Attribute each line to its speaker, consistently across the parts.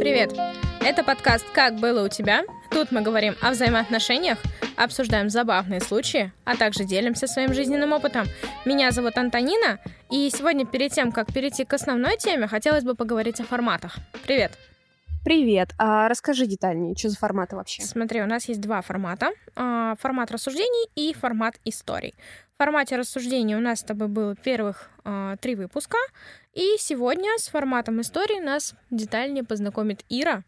Speaker 1: Привет! Это подкаст «Как было у тебя?». Тут мы говорим о взаимоотношениях, обсуждаем забавные случаи, а также делимся своим жизненным опытом. Меня зовут Антонина, и сегодня перед тем, как перейти к основной теме, хотелось бы поговорить о форматах. Привет!
Speaker 2: Привет. А расскажи детальнее, что за форматы вообще?
Speaker 1: Смотри, у нас есть два формата. А, формат рассуждений и формат историй. В формате рассуждений у нас с тобой было первых а, три выпуска. И сегодня с форматом истории нас детальнее познакомит Ира.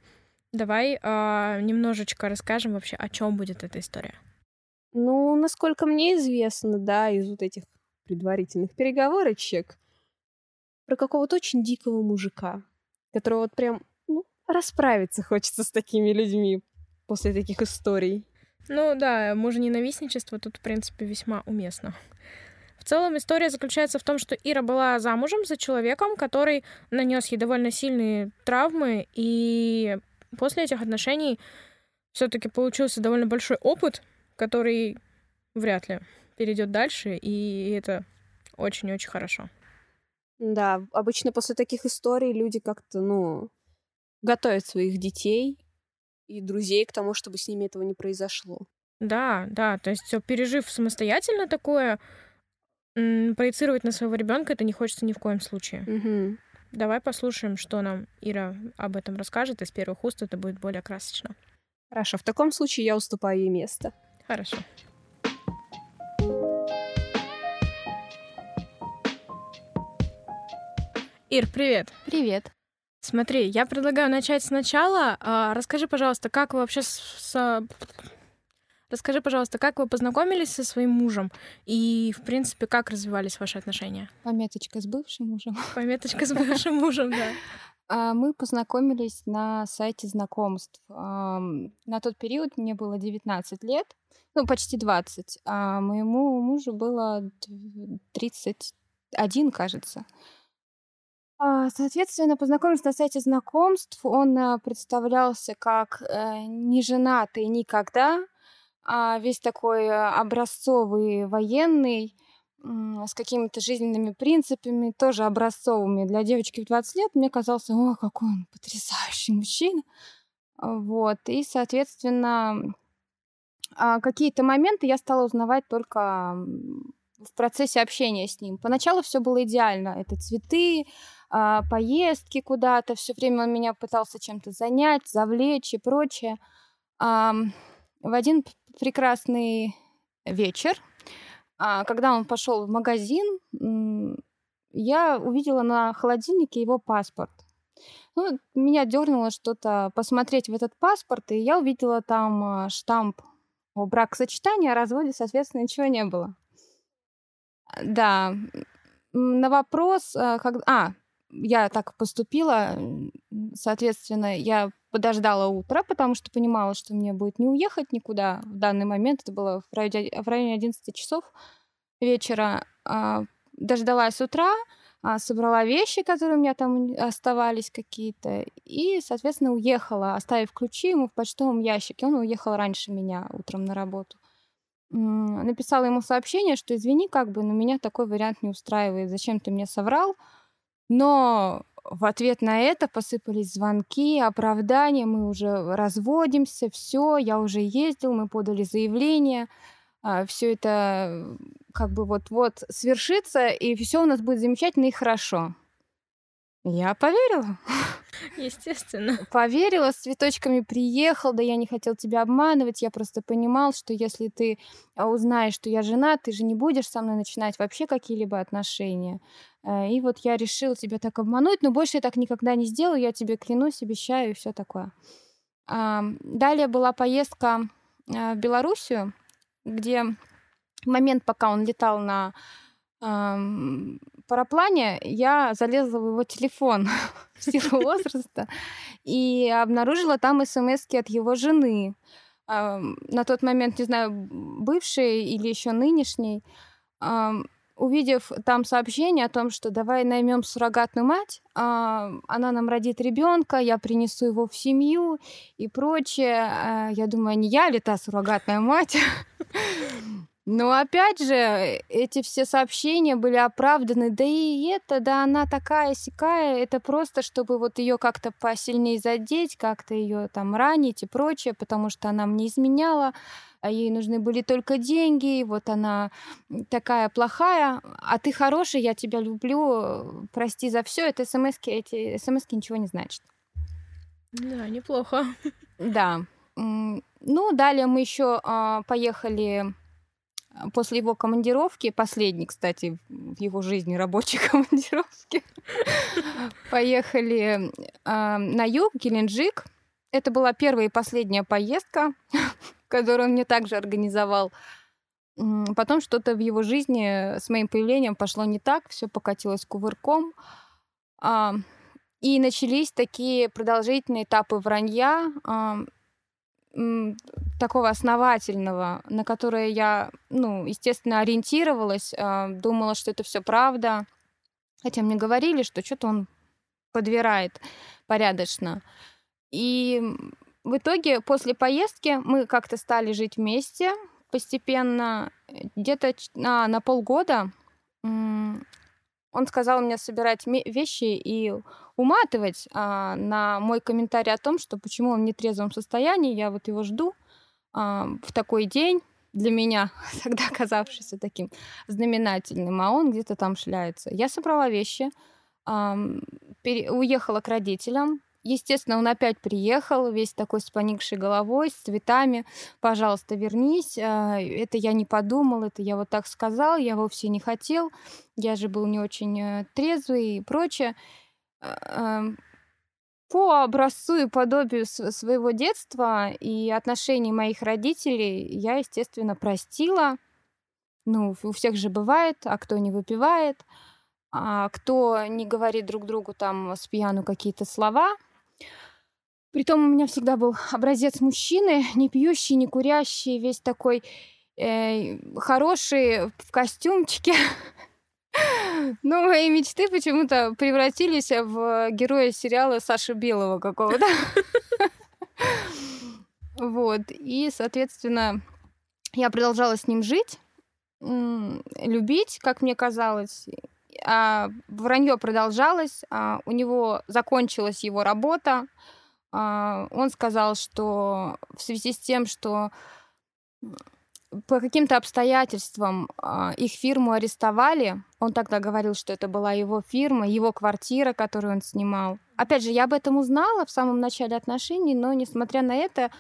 Speaker 1: Давай а, немножечко расскажем вообще, о чем будет эта история.
Speaker 2: Ну, насколько мне известно, да, из вот этих предварительных переговорочек, про какого-то очень дикого мужика, которого вот прям расправиться хочется с такими людьми после таких историй.
Speaker 1: Ну да, мужа-ненавистничество тут, в принципе, весьма уместно. В целом история заключается в том, что Ира была замужем за человеком, который нанес ей довольно сильные травмы, и после этих отношений все-таки получился довольно большой опыт, который вряд ли перейдет дальше, и это очень-очень хорошо.
Speaker 2: Да, обычно после таких историй люди как-то, ну, готовят своих детей и друзей к тому, чтобы с ними этого не произошло.
Speaker 1: Да, да, то есть пережив самостоятельно такое, проецировать на своего ребенка это не хочется ни в коем случае.
Speaker 2: Угу.
Speaker 1: Давай послушаем, что нам Ира об этом расскажет. Из первых уст это будет более красочно.
Speaker 2: Хорошо, в таком случае я уступаю ей место.
Speaker 1: Хорошо. Ир, привет.
Speaker 3: Привет.
Speaker 1: Смотри, я предлагаю начать сначала. А, расскажи, пожалуйста, как вы вообще с... Расскажи, пожалуйста, как вы познакомились со своим мужем и, в принципе, как развивались ваши отношения?
Speaker 3: Пометочка с бывшим мужем.
Speaker 1: Пометочка с бывшим мужем, да.
Speaker 3: А, мы познакомились на сайте знакомств. На тот период мне было 19 лет, ну, почти 20, а моему мужу было 31, кажется. А, соответственно, познакомились на сайте знакомств. Он э, представлялся как э, неженатый никогда, а весь такой э, образцовый военный, с какими-то жизненными принципами, тоже образцовыми. Для девочки в 20 лет мне казался, о, какой он потрясающий мужчина. Вот. И, соответственно, а, какие-то моменты я стала узнавать только в процессе общения с ним. Поначалу все было идеально. Это цветы, а, поездки куда-то. Все время он меня пытался чем-то занять, завлечь и прочее. В один прекрасный вечер, а, когда он пошел в магазин, я увидела на холодильнике его паспорт. Ну, меня дернуло что-то посмотреть в этот паспорт, и я увидела там а, штамп о бракосочетании, о разводе, соответственно, ничего не было. Да, на вопрос, э, как... а, я так поступила, соответственно, я подождала утро, потому что понимала, что мне будет не уехать никуда в данный момент. Это было в районе, в районе 11 часов вечера. А, дождалась утра, а, собрала вещи, которые у меня там оставались какие-то, и, соответственно, уехала, оставив ключи ему в почтовом ящике. Он уехал раньше меня утром на работу написала ему сообщение, что извини, как бы, но меня такой вариант не устраивает, зачем ты мне соврал. Но в ответ на это посыпались звонки, оправдания, мы уже разводимся, все, я уже ездил, мы подали заявление, а, все это как бы вот-вот свершится, и все у нас будет замечательно и хорошо. Я поверила.
Speaker 1: Естественно.
Speaker 3: Поверила, с цветочками приехал, да я не хотел тебя обманывать, я просто понимал, что если ты а, узнаешь, что я жена, ты же не будешь со мной начинать вообще какие-либо отношения. Э, и вот я решила тебя так обмануть, но больше я так никогда не сделаю, я тебе клянусь, обещаю и все такое. Далее была поездка э, в Белоруссию, где момент, пока он летал на параплане я залезла в его телефон в силу возраста и обнаружила там смс от его жены. На тот момент, не знаю, бывшей или еще нынешней, увидев там сообщение о том, что давай наймем суррогатную мать, она нам родит ребенка, я принесу его в семью и прочее. А, я думаю, не я ли та суррогатная мать? Но опять же, эти все сообщения были оправданы. Да и это, да она такая сякая. Это просто, чтобы вот ее как-то посильнее задеть, как-то ее там ранить и прочее, потому что она мне изменяла, а ей нужны были только деньги, и вот она такая плохая, а ты хороший, я тебя люблю, прости за все. Это смс эти смс ничего не значат.
Speaker 1: Да, неплохо.
Speaker 3: Да. Ну, далее мы еще а, поехали после его командировки, последний, кстати, в его жизни рабочей командировки, поехали э, на юг, Геленджик. Это была первая и последняя поездка, которую он мне также организовал. Потом что-то в его жизни с моим появлением пошло не так, все покатилось кувырком. А, и начались такие продолжительные этапы вранья, такого основательного, на которое я, ну, естественно, ориентировалась, а, думала, что это все правда. Хотя мне говорили, что что-то он подбирает порядочно. И в итоге после поездки мы как-то стали жить вместе постепенно. Где-то на, на полгода он сказал мне собирать вещи и уматывать а, на мой комментарий о том, что почему он в нетрезвом состоянии, я вот его жду а, в такой день для меня, тогда оказавшийся таким знаменательным, а он где-то там шляется. Я собрала вещи, а, пере- уехала к родителям, Естественно, он опять приехал, весь такой с поникшей головой, с цветами. Пожалуйста, вернись. А, это я не подумал, это я вот так сказал, я вовсе не хотел. Я же был не очень э, трезвый и прочее. А, по образцу и подобию своего детства и отношений моих родителей я, естественно, простила. Ну, у всех же бывает, а кто не выпивает, а кто не говорит друг другу там с пьяну какие-то слова – Притом у меня всегда был образец мужчины, не пьющий, не курящий, весь такой э, хороший в костюмчике. Но мои мечты почему-то превратились в героя сериала Саши Белого какого-то. Вот. И, соответственно, я продолжала с ним жить, любить, как мне казалось. А вранье продолжалось, а у него закончилась его работа, а, он сказал, что в связи с тем, что по каким-то обстоятельствам а, их фирму арестовали. Он тогда говорил, что это была его фирма, его квартира, которую он снимал. Опять же, я об этом узнала в самом начале отношений, но несмотря на это,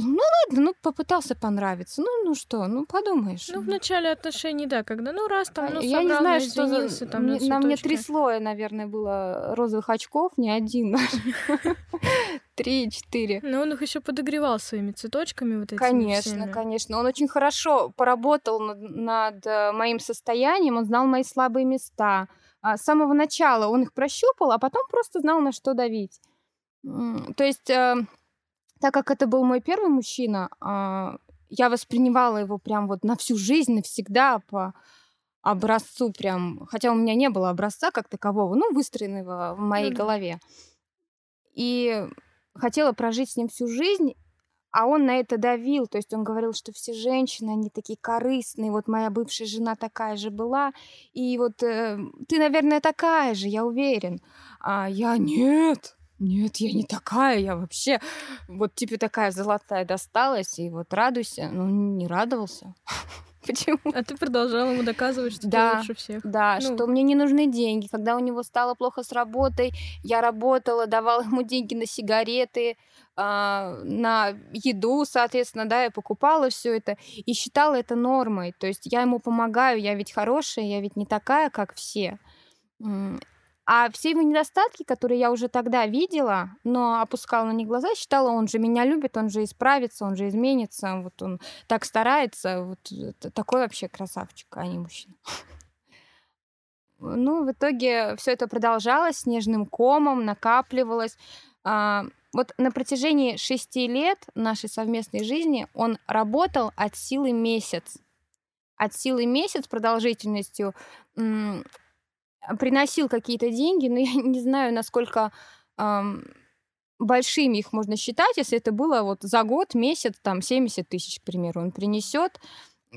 Speaker 3: ну ладно, ну попытался понравиться. Ну, ну что, ну подумаешь.
Speaker 1: Ну, в начале отношений, да, когда, ну раз там, ну
Speaker 3: Я не
Speaker 1: собрал,
Speaker 3: знаю,
Speaker 1: ну,
Speaker 3: что за...
Speaker 1: там,
Speaker 3: мне-
Speaker 1: на
Speaker 3: на мне три слоя, наверное, было розовых очков, не один. Три, четыре.
Speaker 1: Но он их еще подогревал своими цветочками вот этими
Speaker 3: Конечно,
Speaker 1: всеми.
Speaker 3: конечно. Он очень хорошо поработал над, над, э, моим состоянием, он знал мои слабые места. А, С самого начала он их прощупал, а потом просто знал, на что давить. То есть, э, так как это был мой первый мужчина, а, я воспринимала его прям вот на всю жизнь, навсегда, по образцу прям, хотя у меня не было образца как такового, ну, выстроенного в моей
Speaker 1: да.
Speaker 3: голове. И хотела прожить с ним всю жизнь, а он на это давил, то есть он говорил, что все женщины, они такие корыстные, вот моя бывшая жена такая же была, и вот э, ты, наверное, такая же, я уверен. А я нет, нет, я не такая, я вообще вот тебе такая золотая досталась, и вот радуйся. Ну, не радовался. Почему?
Speaker 1: А ты продолжала ему доказывать, что
Speaker 3: Да.
Speaker 1: ты лучше всех.
Speaker 3: Да,
Speaker 1: Ну.
Speaker 3: что мне не нужны деньги. Когда у него стало плохо с работой, я работала, давала ему деньги на сигареты, а, на еду, соответственно, да, я покупала все это и считала это нормой. То есть я ему помогаю, я ведь хорошая, я ведь не такая, как все. А все его недостатки, которые я уже тогда видела, но опускала на них глаза, считала, он же меня любит, он же исправится, он же изменится, вот он так старается, вот такой вообще красавчик, а не мужчина. Ну, в итоге все это продолжалось снежным комом, накапливалось. А, вот на протяжении шести лет нашей совместной жизни он работал от силы месяц. От силы месяц продолжительностью приносил какие-то деньги, но я не знаю, насколько ам, большими их можно считать, если это было вот за год, месяц, там 70 тысяч, к примеру, он принесет.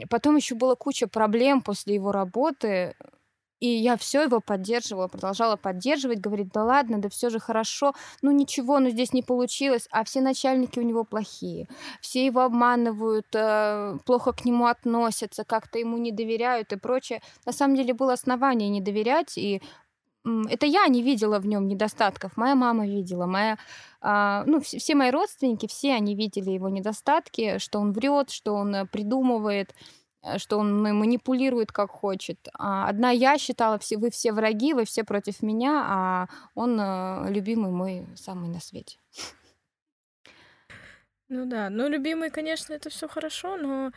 Speaker 3: потом еще была куча проблем после его работы. И я все его поддерживала, продолжала поддерживать, говорит, да ладно, да все же хорошо, ну ничего, ну здесь не получилось, а все начальники у него плохие, все его обманывают, э, плохо к нему относятся, как-то ему не доверяют и прочее. На самом деле было основание не доверять, и это я не видела в нем недостатков, моя мама видела, моя, а, ну, все, мои родственники, все они видели его недостатки, что он врет, что он э, придумывает, что он манипулирует как хочет. А одна я считала, все, вы все враги, вы все против меня, а он э, любимый мой самый на свете.
Speaker 1: Ну да, ну любимый, конечно, это все хорошо, но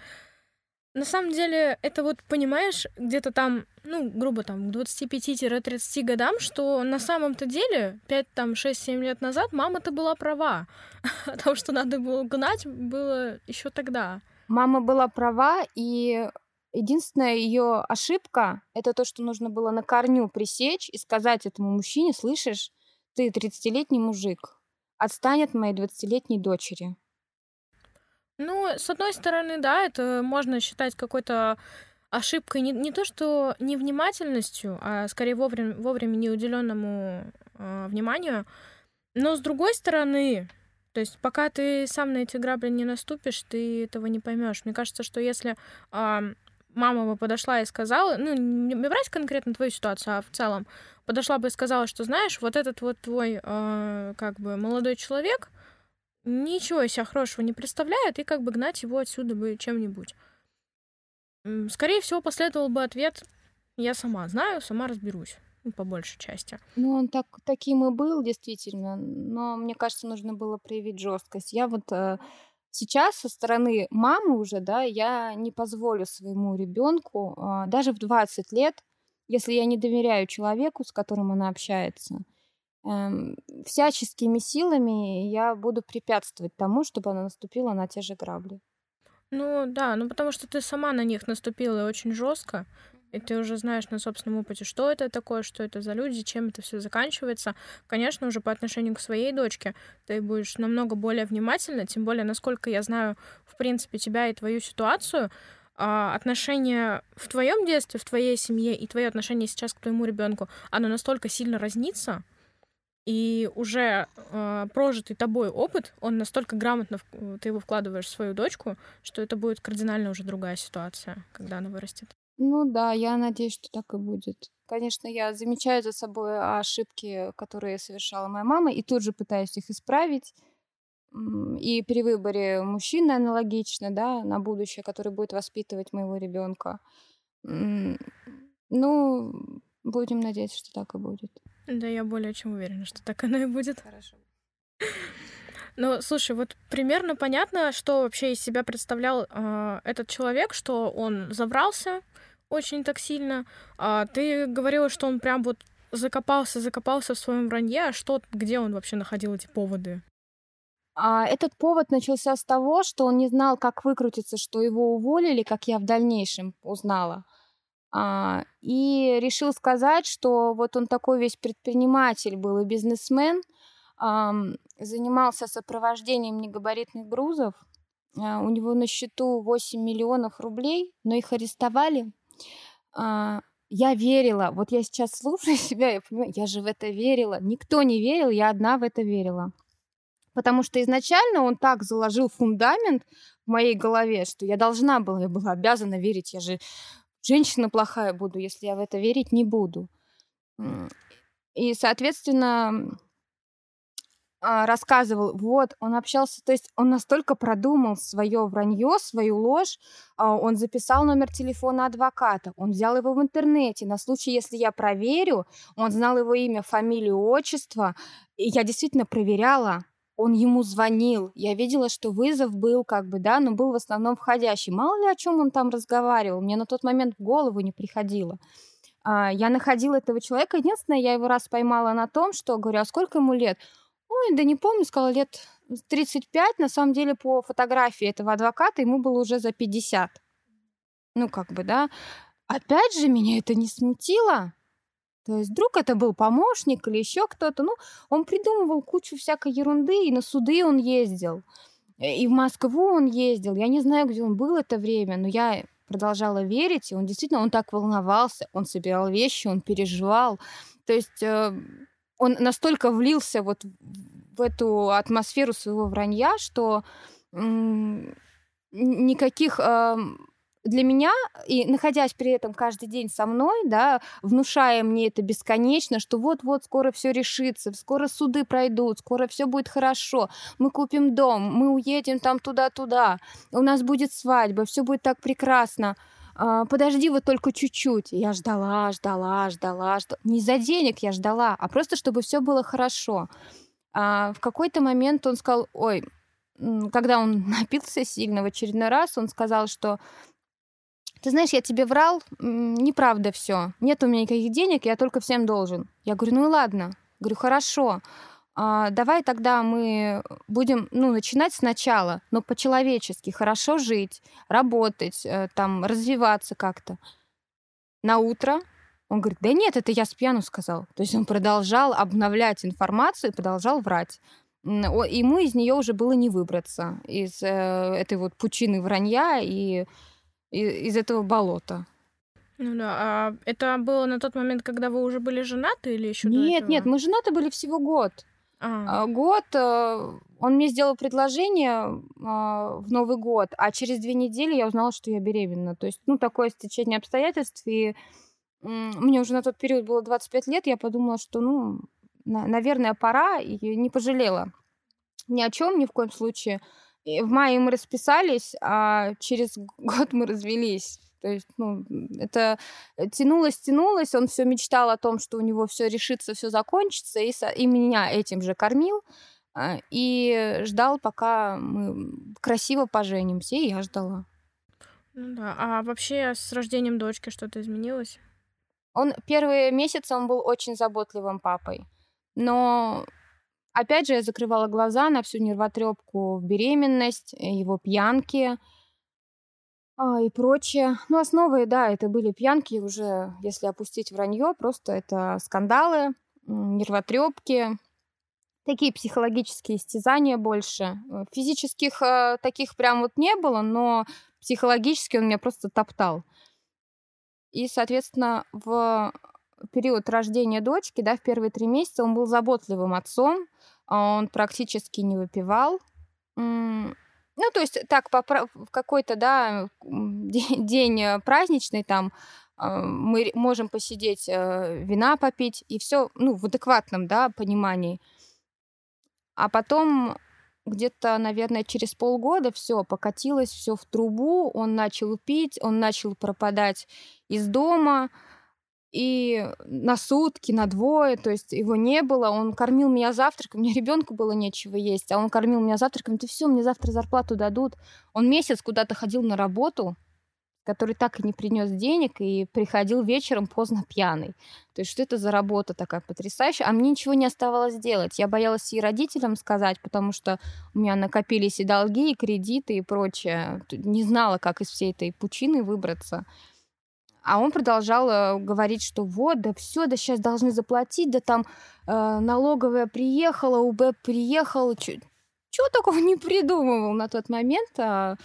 Speaker 1: на самом деле, это вот, понимаешь, где-то там, ну, грубо там, к 25-30 годам, что на самом-то деле 5, там, 6-7 лет назад мама-то была права. Потому что надо было гнать было еще тогда.
Speaker 3: Мама была права, и единственная ее ошибка — это то, что нужно было на корню пресечь и сказать этому мужчине, слышишь, ты 30-летний мужик, отстань от моей 20-летней дочери.
Speaker 1: Ну, с одной стороны, да, это можно считать какой-то ошибкой не, не то, что невнимательностью, а скорее вовремя, вовремя неуделенному э, вниманию. Но с другой стороны, то есть пока ты сам на эти грабли не наступишь, ты этого не поймешь. Мне кажется, что если э, мама бы подошла и сказала, ну, не брать конкретно твою ситуацию, а в целом, подошла бы и сказала, что, знаешь, вот этот вот твой, э, как бы, молодой человек, ничего из себя хорошего не представляет, и как бы гнать его отсюда бы чем-нибудь. Скорее всего, последовал бы ответ «я сама знаю, сама разберусь» по большей части.
Speaker 3: Ну, он так, таким и был, действительно, но мне кажется, нужно было проявить жесткость. Я вот э, сейчас со стороны мамы уже, да, я не позволю своему ребенку э, даже в 20 лет, если я не доверяю человеку, с которым она общается, Эм, всяческими силами я буду препятствовать тому, чтобы она наступила на те же грабли.
Speaker 1: Ну да, ну потому что ты сама на них наступила очень жестко, и ты уже знаешь на собственном опыте, что это такое, что это за люди, чем это все заканчивается. Конечно, уже по отношению к своей дочке ты будешь намного более внимательна, тем более, насколько я знаю, в принципе, тебя и твою ситуацию, а, отношение в твоем детстве, в твоей семье и твое отношение сейчас к твоему ребенку, оно настолько сильно разнится, и уже э, прожитый тобой опыт, он настолько грамотно ты его вкладываешь в свою дочку, что это будет кардинально уже другая ситуация, когда она вырастет.
Speaker 3: Ну да, я надеюсь, что так и будет. Конечно, я замечаю за собой ошибки, которые совершала моя мама, и тут же пытаюсь их исправить. И при выборе мужчины аналогично, да, на будущее, который будет воспитывать моего ребенка. Ну, будем надеяться, что так и будет.
Speaker 1: Да, я более чем уверена, что так оно и будет.
Speaker 3: Хорошо.
Speaker 1: Ну, слушай, вот примерно понятно, что вообще из себя представлял э, этот человек, что он забрался очень так сильно. А ты говорила, что он прям вот закопался, закопался в своем вранье. А что, где он вообще находил эти поводы?
Speaker 3: А этот повод начался с того, что он не знал, как выкрутиться, что его уволили, как я в дальнейшем узнала. А, и решил сказать, что вот он такой весь предприниматель был и бизнесмен, занимался сопровождением негабаритных грузов. А, у него на счету 8 миллионов рублей, но их арестовали. А, я верила, вот я сейчас слушаю себя, я понимаю, я же в это верила. Никто не верил, я одна в это верила. Потому что изначально он так заложил фундамент в моей голове, что я должна была, я была обязана верить. Я же женщина плохая буду, если я в это верить не буду. И, соответственно, рассказывал, вот, он общался, то есть он настолько продумал свое вранье, свою ложь, а, он записал номер телефона адвоката, он взял его в интернете, на случай, если я проверю, он знал его имя, фамилию, отчество, и я действительно проверяла, он ему звонил. Я видела, что вызов был как бы, да, но был в основном входящий. Мало ли о чем он там разговаривал, мне на тот момент в голову не приходило. А, я находила этого человека. Единственное, я его раз поймала на том, что говорю, а сколько ему лет? Ой, да не помню, сказала, лет 35. На самом деле, по фотографии этого адвоката ему было уже за 50. Ну, как бы, да. Опять же, меня это не смутило. То есть вдруг это был помощник или еще кто-то. Ну, он придумывал кучу всякой ерунды, и на суды он ездил. И в Москву он ездил. Я не знаю, где он был это время, но я продолжала верить, и он действительно, он так волновался, он собирал вещи, он переживал. То есть э, он настолько влился вот в эту атмосферу своего вранья, что никаких для меня, и находясь при этом каждый день со мной, да, внушая мне это бесконечно, что вот-вот скоро все решится, скоро суды пройдут, скоро все будет хорошо, мы купим дом, мы уедем там туда-туда, у нас будет свадьба, все будет так прекрасно. А, подожди вот только чуть-чуть. Я ждала, ждала, ждала, ждала. Не за денег я ждала, а просто чтобы все было хорошо. А в какой-то момент он сказал, ой, когда он напился сильно в очередной раз, он сказал, что ты знаешь, я тебе врал, неправда все. Нет у меня никаких денег, я только всем должен. Я говорю, ну и ладно. Говорю, хорошо. А, давай тогда мы будем, ну, начинать сначала, но по-человечески, хорошо жить, работать, э, там, развиваться как-то. На утро он говорит, да нет, это я с пьяну сказал. То есть он продолжал обновлять информацию и продолжал врать. Ему из нее уже было не выбраться, из э, этой вот пучины вранья и из этого болота.
Speaker 1: Ну да, а это было на тот момент, когда вы уже были женаты или еще
Speaker 3: Нет, нет, мы женаты были всего год. А. а. Год, э, он мне сделал предложение а, в Новый год, а через две недели я узнала, что я беременна. То есть, ну, такое стечение обстоятельств, и мне уже на тот период было 25 лет, я подумала, что, ну, наверное, пора, и не пожалела ни о чем, ни в коем случае. И в мае мы расписались, а через год мы развелись. То есть, ну, это тянулось, тянулось. Он все мечтал о том, что у него все решится, все закончится, и, со... и меня этим же кормил. А, и ждал, пока мы красиво поженимся, и я ждала.
Speaker 1: Ну да. А вообще с рождением дочки что-то изменилось?
Speaker 3: Он первые месяцы он был очень заботливым папой. Но Опять же, я закрывала глаза на всю нервотрепку в беременность, его пьянки а, и прочее. Ну, основы, да, это были пьянки уже, если опустить вранье, просто это скандалы, нервотрепки, такие психологические истязания больше. Э, физических э, таких прям вот не было, но психологически он меня просто топтал. И, соответственно, в период рождения дочки, да, в первые три месяца он был заботливым отцом, а он практически не выпивал. Ну, то есть так, в какой-то, да, день э, праздничный там а, мы можем посидеть, э, вина попить, и все, ну, в адекватном, да, понимании. А потом где-то, наверное, через полгода все покатилось все в трубу, он начал пить, он начал пропадать из дома, и на сутки, на двое, то есть его не было, он кормил меня завтраком, мне ребенку было нечего есть, а он кормил меня завтраком, ты все, мне завтра зарплату дадут. Он месяц куда-то ходил на работу, который так и не принес денег и приходил вечером поздно пьяный. То есть что это за работа такая потрясающая? А мне ничего не оставалось делать. Я боялась и родителям сказать, потому что у меня накопились и долги, и кредиты, и прочее. Не знала, как из всей этой пучины выбраться. А он продолжал э, говорить, что вот, да все, да сейчас должны заплатить, да там э, налоговая приехала, УБ приехал. Чего такого не придумывал на тот момент. А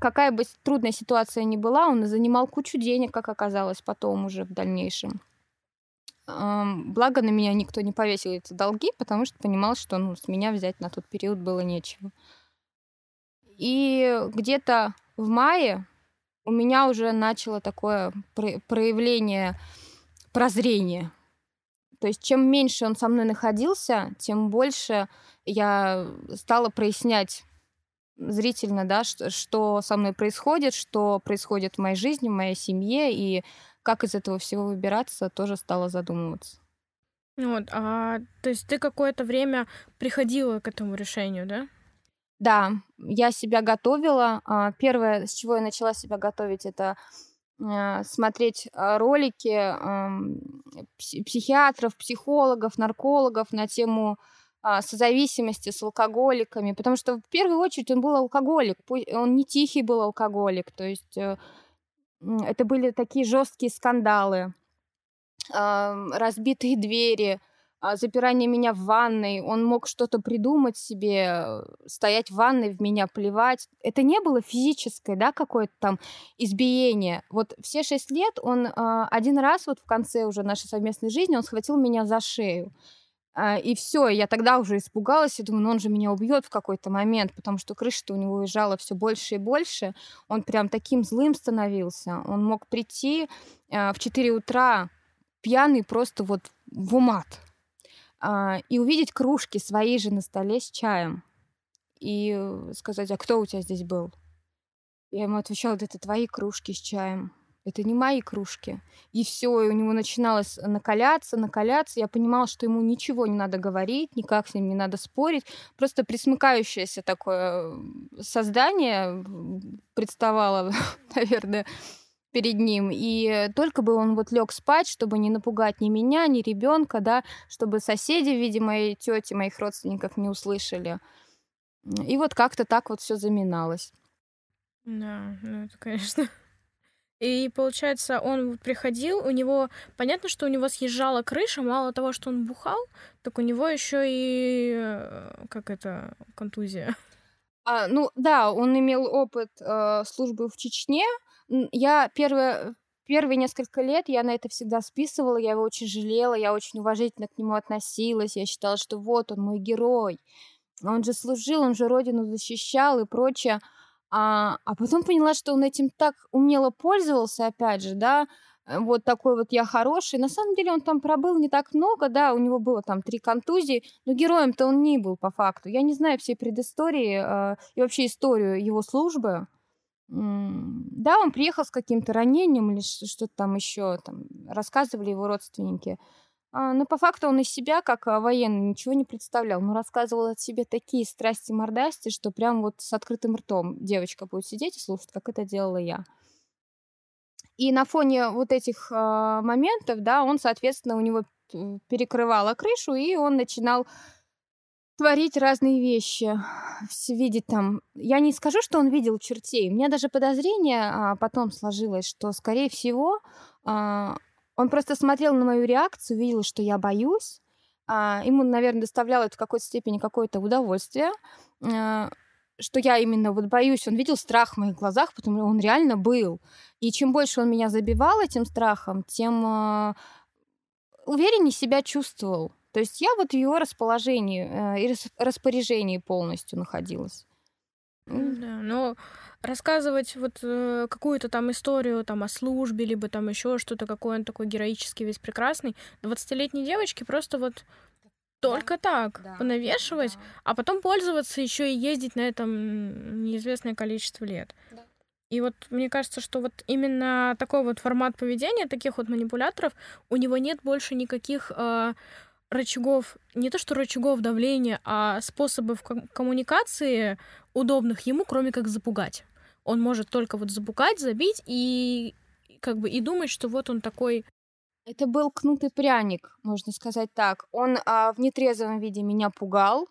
Speaker 3: какая бы трудная ситуация ни была, он занимал кучу денег, как оказалось потом уже в дальнейшем. Благо на меня никто не повесил эти долги, потому что понимал, что ну, с меня взять на тот период было нечего. И где-то в мае у меня уже начало такое проявление прозрения. То есть чем меньше он со мной находился, тем больше я стала прояснять зрительно, да, что, что со мной происходит, что происходит в моей жизни, в моей семье, и как из этого всего выбираться, тоже стала задумываться.
Speaker 1: Вот, а то есть ты какое-то время приходила к этому решению, да?
Speaker 3: Да, я себя готовила. А, первое, с чего я начала себя готовить, это а, смотреть а, ролики психиатров, психологов, наркологов на тему созависимости с алкоголиками, потому что в первую очередь он был алкоголик, он не тихий был алкоголик, то есть э, это были такие жесткие скандалы, разбитые двери, запирание меня в ванной, он мог что-то придумать себе, стоять в ванной, в меня плевать. Это не было физическое, да, какое-то там избиение. Вот все шесть лет он а, один раз вот в конце уже нашей совместной жизни он схватил меня за шею. А, и все, я тогда уже испугалась и думаю, ну он же меня убьет в какой-то момент, потому что крыша-то у него уезжала все больше и больше. Он прям таким злым становился. Он мог прийти в 4 утра пьяный просто вот в умат а, и увидеть кружки свои же на столе с чаем. И сказать, а кто у тебя здесь был? Я ему отвечала, это твои кружки с чаем. Это не мои кружки. И все, и у него начиналось накаляться, накаляться. Я понимала, что ему ничего не надо говорить, никак с ним не надо спорить. Просто присмыкающееся такое создание представало, наверное, перед ним, и только бы он вот лег спать, чтобы не напугать ни меня, ни ребенка, да, чтобы соседи в виде моей тети, моих родственников не услышали. И вот как-то так вот все заминалось.
Speaker 1: Да, ну это, конечно. И получается, он приходил, у него понятно, что у него съезжала крыша, мало того, что он бухал, так у него еще и э, как это контузия.
Speaker 3: А, ну да, он имел опыт э, службы в Чечне, я первое, первые несколько лет я на это всегда списывала, я его очень жалела, я очень уважительно к нему относилась, я считала, что вот он мой герой, он же служил, он же родину защищал и прочее. А, а потом поняла, что он этим так умело пользовался, опять же, да, э, вот такой вот я хороший. На самом деле он там пробыл не так много, да, у него было там три контузии, но героем-то он не был по факту. Я не знаю всей предыстории э, и вообще историю его службы. Да, он приехал с каким-то ранением или что-то там еще, там, рассказывали его родственники. А, но по факту он из себя, как а, военный, ничего не представлял. Но рассказывал от себя такие страсти-мордасти, что прям вот с открытым ртом девочка будет сидеть и слушать, как это делала я. И на фоне вот этих э, моментов, да, он, соответственно, у него перекрывала крышу, и он начинал творить разные вещи, видеть там. Я не скажу, что он видел чертей. У меня даже подозрение а, потом сложилось, что, скорее всего, а, он просто смотрел на мою реакцию, видел, что я боюсь. А, ему, наверное, доставляло это в какой-то степени какое-то удовольствие, а, что я именно вот боюсь. Он видел страх в моих глазах, потому что он реально был. И чем больше он меня забивал этим страхом, тем а, увереннее себя чувствовал. То есть я вот в его расположении э, и распоряжении полностью находилась.
Speaker 1: Да, но рассказывать вот э, какую-то там историю там о службе, либо там еще что-то, какой он такой героический, весь прекрасный, 20-летней девочке просто вот только да, так да, понавешивать, да. а потом пользоваться еще и ездить на этом неизвестное количество лет. Да. И вот мне кажется, что вот именно такой вот формат поведения таких вот манипуляторов, у него нет больше никаких э, рычагов, не то что рычагов давления, а способов коммуникации удобных ему, кроме как запугать. Он может только вот запугать, забить и как бы и думать, что вот он такой.
Speaker 3: Это был кнутый пряник, можно сказать так. Он а, в нетрезвом виде меня пугал,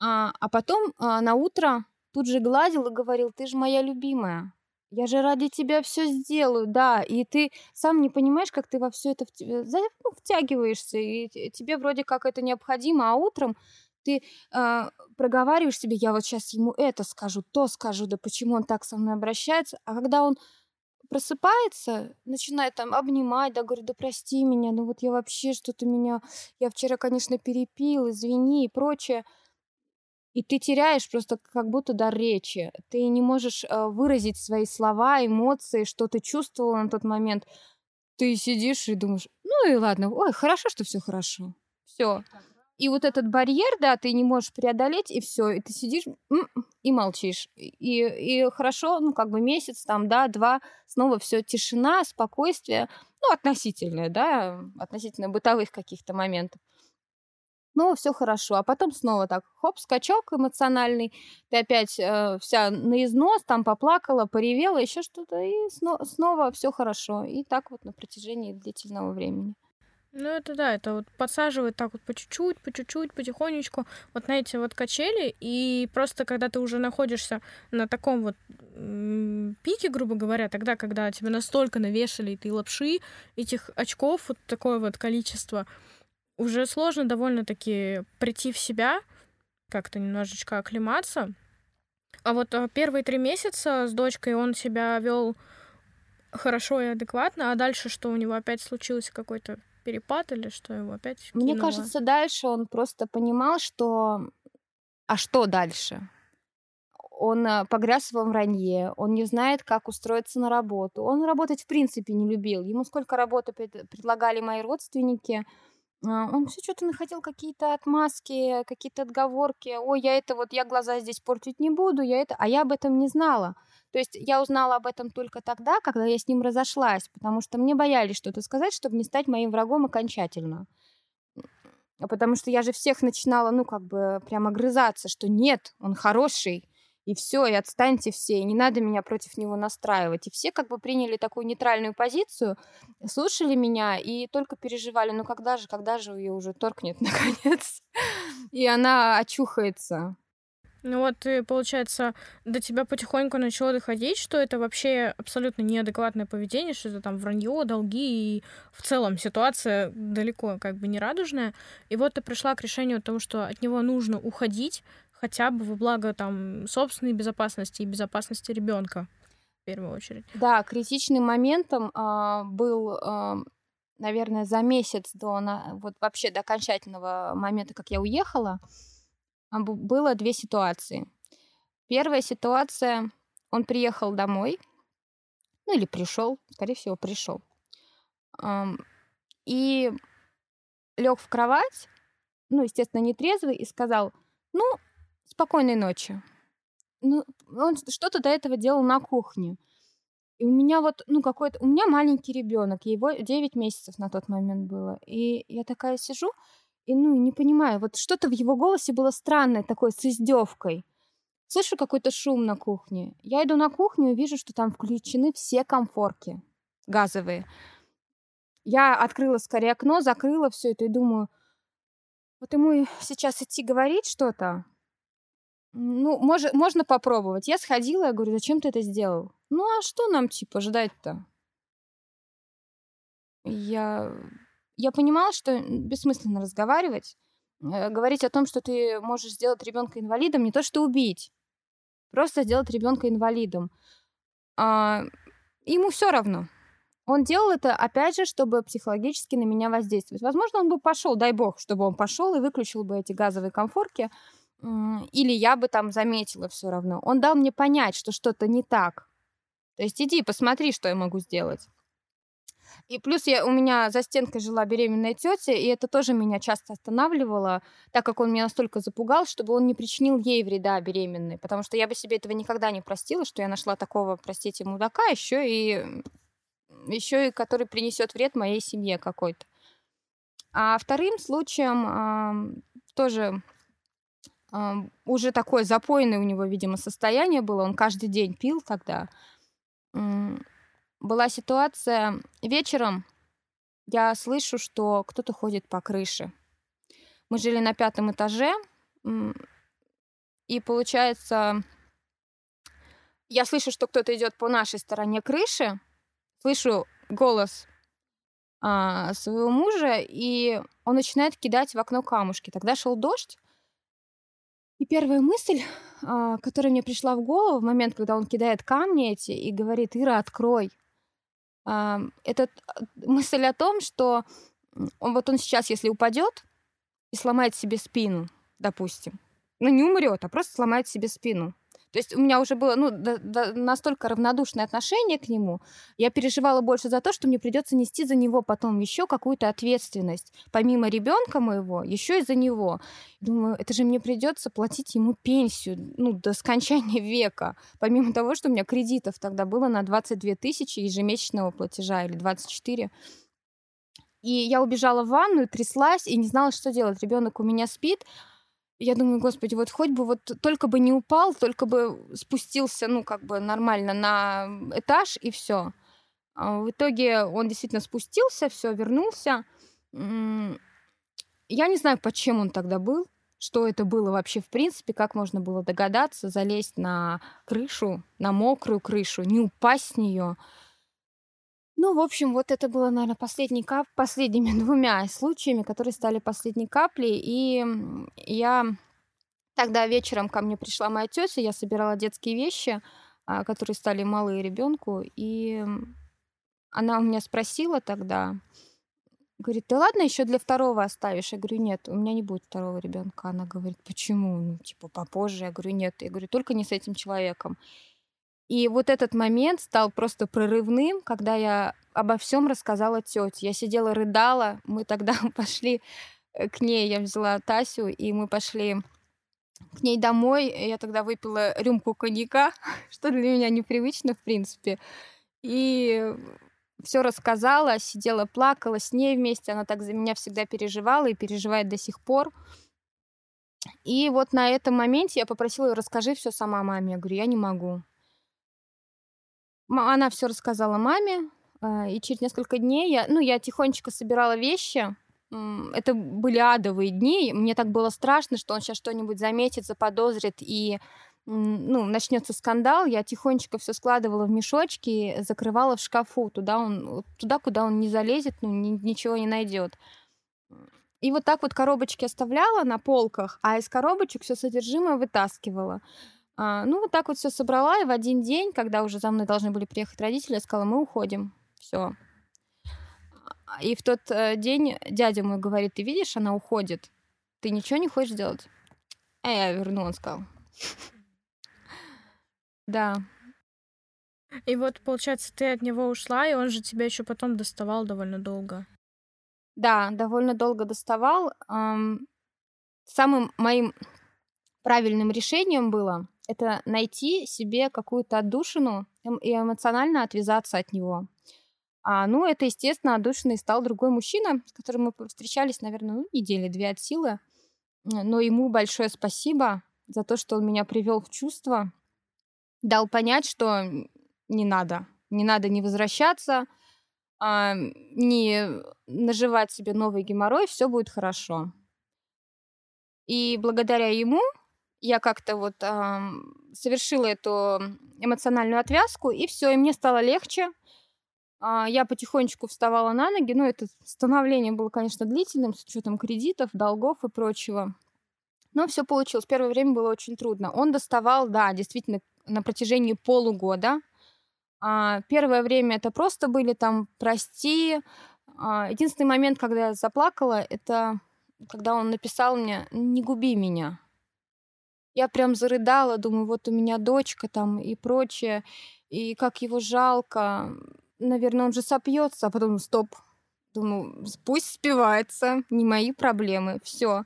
Speaker 3: а, а потом а, на утро тут же гладил и говорил: "Ты же моя любимая". Я же ради тебя все сделаю, да, и ты сам не понимаешь, как ты во все это ну, втягиваешься, и тебе вроде как это необходимо, а утром ты э, проговариваешь себе, я вот сейчас ему это скажу, то скажу, да почему он так со мной обращается, а когда он просыпается, начинает там обнимать, да, говорит, да прости меня, ну вот я вообще что-то меня, я вчера, конечно, перепил, извини и прочее, и ты теряешь просто как будто дар речи. Ты не можешь э, выразить свои слова, эмоции, что ты чувствовала на тот момент. Ты сидишь и думаешь, ну и ладно, ой, хорошо, что все хорошо. Все. И вот этот барьер, да, ты не можешь преодолеть, и все, и ты сидишь и молчишь. И, и хорошо, ну, как бы месяц, там, да, два, снова все тишина, спокойствие, ну, относительное, да, относительно бытовых каких-то моментов ну, все хорошо. А потом снова так, хоп, скачок эмоциональный, ты опять э, вся на износ, там поплакала, поревела, еще что-то, и сно- снова все хорошо. И так вот на протяжении длительного времени.
Speaker 1: Ну, это да, это вот подсаживает так вот по чуть-чуть, по чуть-чуть, потихонечку, вот на эти вот качели, и просто когда ты уже находишься на таком вот пике, грубо говоря, тогда, когда тебе настолько навешали, и ты лапши, этих очков, вот такое вот количество, уже сложно довольно-таки прийти в себя, как-то немножечко оклематься. А вот э, первые три месяца с дочкой он себя вел хорошо и адекватно, а дальше что у него опять случился какой-то перепад или что его опять
Speaker 3: Мне
Speaker 1: кинуло?
Speaker 3: кажется, дальше он просто понимал, что... А что дальше? Он э, погряз в вранье, он не знает, как устроиться на работу. Он работать в принципе не любил. Ему сколько работы пред- предлагали мои родственники, он все что-то находил какие-то отмазки, какие-то отговорки. Ой, я это вот, я глаза здесь портить не буду, я это... А я об этом не знала. То есть я узнала об этом только тогда, когда я с ним разошлась, потому что мне боялись что-то сказать, чтобы не стать моим врагом окончательно. Потому что я же всех начинала, ну, как бы, прямо грызаться, что нет, он хороший, и все, и отстаньте все, и не надо меня против него настраивать. И все как бы приняли такую нейтральную позицию, слушали меня и только переживали, ну когда же, когда же ее уже торкнет наконец, и она очухается.
Speaker 1: Ну вот, получается, до тебя потихоньку начало доходить, что это вообще абсолютно неадекватное поведение, что это там вранье, долги и в целом ситуация далеко как бы не радужная. И вот ты пришла к решению того, что от него нужно уходить, хотя бы во благо там собственной безопасности и безопасности ребенка в первую очередь.
Speaker 3: Да, критичным моментом э, был, э, наверное, за месяц до на, вот вообще до окончательного момента, как я уехала, было две ситуации. Первая ситуация, он приехал домой, ну или пришел, скорее всего, пришел, э, и лег в кровать, ну, естественно, нетрезвый, и сказал, ну, спокойной ночи. Ну, он что-то до этого делал на кухне. И у меня вот, ну, какой-то... У меня маленький ребенок, его 9 месяцев на тот момент было. И я такая сижу, и, ну, не понимаю, вот что-то в его голосе было странное, такое, с издевкой. Слышу какой-то шум на кухне. Я иду на кухню и вижу, что там включены все комфорки газовые. Я открыла скорее окно, закрыла все это и думаю, вот ему сейчас идти говорить что-то, ну, мож, можно попробовать. Я сходила, я говорю, зачем ты это сделал? Ну, а что нам, типа, ждать-то? Я, я понимала, что бессмысленно разговаривать. Э, говорить о том, что ты можешь сделать ребенка инвалидом, не то что убить. Просто сделать ребенка инвалидом. А, ему все равно. Он делал это, опять же, чтобы психологически на меня воздействовать. Возможно, он бы пошел, дай бог, чтобы он пошел и выключил бы эти газовые комфорки или я бы там заметила все равно. Он дал мне понять, что что-то не так. То есть иди, посмотри, что я могу сделать. И плюс я, у меня за стенкой жила беременная тетя, и это тоже меня часто останавливало, так как он меня настолько запугал, чтобы он не причинил ей вреда беременной. Потому что я бы себе этого никогда не простила, что я нашла такого, простите, мудака, еще и еще и который принесет вред моей семье какой-то. А вторым случаем э, тоже уже такое запойное у него, видимо, состояние было. Он каждый день пил тогда. Была ситуация вечером, я слышу, что кто-то ходит по крыше. Мы жили на пятом этаже, и получается, я слышу, что кто-то идет по нашей стороне крыши, слышу голос а, своего мужа, и он начинает кидать в окно камушки. Тогда шел дождь, и первая мысль, а, которая мне пришла в голову в момент, когда он кидает камни эти и говорит, Ира, открой. А, это мысль о том, что он, вот он сейчас, если упадет и сломает себе спину, допустим, ну не умрет, а просто сломает себе спину, то есть у меня уже было ну, до, до, настолько равнодушное отношение к нему. Я переживала больше за то, что мне придется нести за него потом еще какую-то ответственность. Помимо ребенка моего, еще и за него. Думаю, это же мне придется платить ему пенсию ну, до скончания века. Помимо того, что у меня кредитов тогда было на 22 тысячи ежемесячного платежа или 24. И я убежала в ванную, тряслась и не знала, что делать. Ребенок у меня спит, я думаю, господи, вот хоть бы вот только бы не упал, только бы спустился, ну, как бы нормально на этаж и все. А в итоге он действительно спустился, все, вернулся. Я не знаю, почему он тогда был, что это было вообще в принципе, как можно было догадаться, залезть на крышу, на мокрую крышу, не упасть с нее. Ну, в общем, вот это было, наверное, последний кап... последними двумя случаями, которые стали последней каплей. И я тогда вечером ко мне пришла моя тетя, я собирала детские вещи, а, которые стали малые ребенку, и она у меня спросила тогда, говорит, ты ладно еще для второго оставишь? Я говорю, нет, у меня не будет второго ребенка. Она говорит, почему? Ну, типа, попозже. Я говорю, нет. Я говорю, только не с этим человеком. И вот этот момент стал просто прорывным, когда я обо всем рассказала тете. Я сидела, рыдала. Мы тогда пошли э, к ней, я взяла Тасю, и мы пошли к ней домой. Я тогда выпила рюмку коньяка, что для меня непривычно, в принципе. И все рассказала, сидела, плакала с ней вместе. Она так за меня всегда переживала и переживает до сих пор. И вот на этом моменте я попросила ее, расскажи все сама маме. Я говорю, я не могу. Она все рассказала маме, а, и через несколько дней я, ну, я тихонечко собирала вещи. Это были адовые дни. Мне так было страшно, что он сейчас что-нибудь заметит, заподозрит и ну, начнется скандал, я тихонечко все складывала в мешочки, закрывала в шкафу, туда, он, туда куда он не залезет, ну, ни, ничего не найдет. И вот так вот коробочки оставляла на полках, а из коробочек все содержимое вытаскивала. А, ну, вот так вот все собрала, и в один день, когда уже за мной должны были приехать родители, я сказала, мы уходим. Все. И в тот э, день дядя мой говорит, ты видишь, она уходит. Ты ничего не хочешь делать? А я верну, он сказал. Да.
Speaker 1: И вот, получается, ты от него ушла, и он же тебя еще потом доставал довольно долго.
Speaker 3: Да, довольно долго доставал. Самым моим правильным решением было это найти себе какую-то отдушину и эмоционально отвязаться от него. А, ну, это, естественно, отдушиной стал другой мужчина, с которым мы встречались, наверное, ну, недели две от силы. Но ему большое спасибо за то, что он меня привел в чувство, дал понять, что не надо, не надо не возвращаться, а, не наживать себе новый геморрой, все будет хорошо. И благодаря ему я как-то вот э, совершила эту эмоциональную отвязку, и все, и мне стало легче. Э, я потихонечку вставала на ноги, но это становление было, конечно, длительным, с учетом кредитов, долгов и прочего. Но все получилось. Первое время было очень трудно. Он доставал, да, действительно, на протяжении полугода. А, первое время это просто были там «прости». А, единственный момент, когда я заплакала, это когда он написал мне «не губи меня». Я прям зарыдала, думаю, вот у меня дочка там и прочее, и как его жалко. Наверное, он же сопьется, а потом стоп. Думаю, пусть спивается, не мои проблемы, все.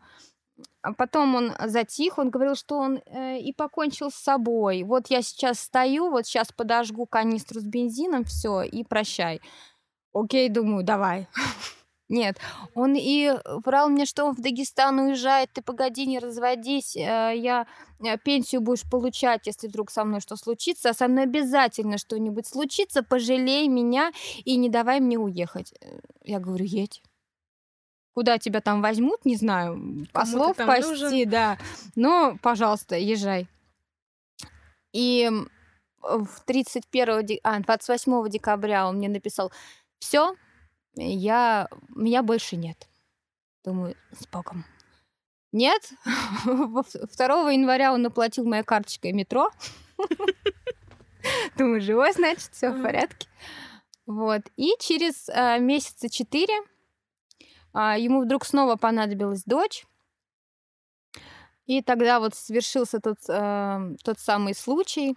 Speaker 3: А потом он затих, он говорил, что он э, и покончил с собой. Вот я сейчас стою, вот сейчас подожгу канистру с бензином, все, и прощай. Окей, думаю, давай. Нет, он и врал мне, что он в Дагестан уезжает, ты погоди, не разводись, э, я э, пенсию будешь получать, если вдруг со мной что случится, а со мной обязательно что-нибудь случится, пожалей меня и не давай мне уехать. Я говорю, едь. Куда тебя там возьмут, не знаю, послов пасти, нужен? да. Но, пожалуйста, езжай. И в 31, а, 28 декабря он мне написал, все, я, меня больше нет. Думаю, с Богом. Нет. 2 января он оплатил моей карточкой метро. Думаю, живой, значит, все в порядке. Вот. И через э, месяца четыре э, ему вдруг снова понадобилась дочь. И тогда вот свершился тот, э, тот самый случай,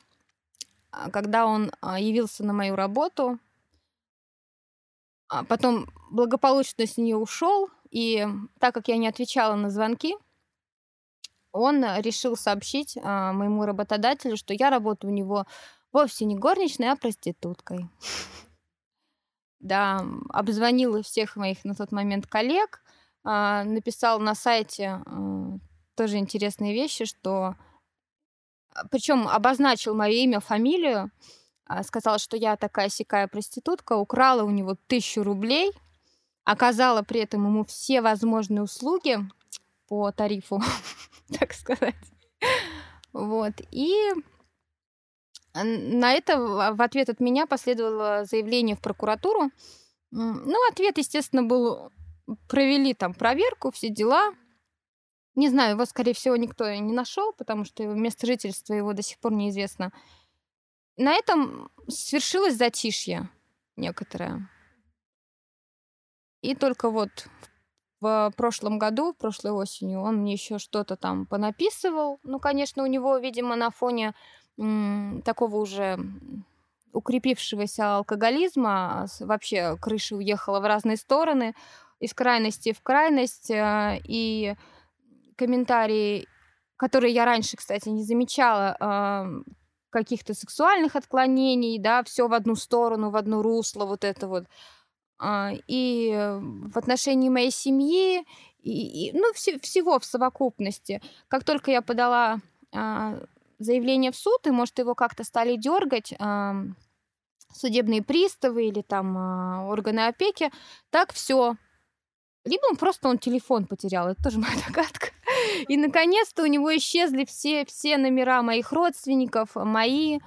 Speaker 3: когда он явился на мою работу, а потом благополучно с нее ушел, и так как я не отвечала на звонки, он решил сообщить а, моему работодателю, что я работаю у него вовсе не горничной, а проституткой. Да, обзвонил всех моих на тот момент коллег, а, написал на сайте а, тоже интересные вещи, что причем обозначил мое имя, фамилию, а, сказала, что я такая сякая проститутка, украла у него тысячу рублей, оказала при этом ему все возможные услуги по тарифу, так сказать. Вот. И На это в ответ от меня последовало заявление в прокуратуру. Ну, ответ, естественно, был провели там проверку, все дела. Не знаю, его, скорее всего, никто не нашел, потому что место жительства его до сих пор неизвестно. На этом свершилось затишье некоторое. И только вот в прошлом году, прошлой осенью, он мне еще что-то там понаписывал. Ну, конечно, у него, видимо, на фоне м, такого уже укрепившегося алкоголизма вообще крыша уехала в разные стороны, из крайности в крайность. Э, и комментарии, которые я раньше, кстати, не замечала, каких-то сексуальных отклонений, да, все в одну сторону, в одно русло, вот это вот. А, и в отношении моей семьи, и, и, ну, вс- всего в совокупности. Как только я подала а, заявление в суд, и, может, его как-то стали дергать а, судебные приставы или там а, органы опеки, так все. Либо он просто он телефон потерял, это тоже моя догадка. И наконец-то у него исчезли все, все номера моих родственников, мои,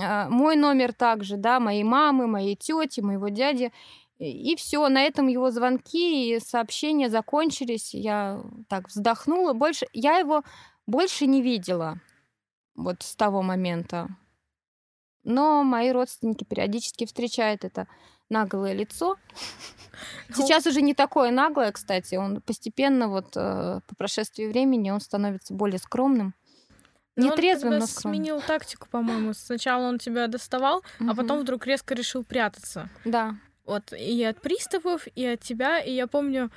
Speaker 3: а, мой номер также, да, моей мамы, моей тети, моего дяди. И все, на этом его звонки и сообщения закончились. Я так вздохнула. Больше я его больше не видела вот с того момента. Но мои родственники периодически встречают это наглое лицо. Ну, Сейчас уже не такое наглое, кстати. Он постепенно, вот э, по прошествии времени, он становится более скромным.
Speaker 1: Не трезвым, но скромным. сменил тактику, по-моему. Сначала он тебя доставал, угу. а потом вдруг резко решил прятаться.
Speaker 3: Да.
Speaker 1: Вот и от приставов, и от тебя. И я помню,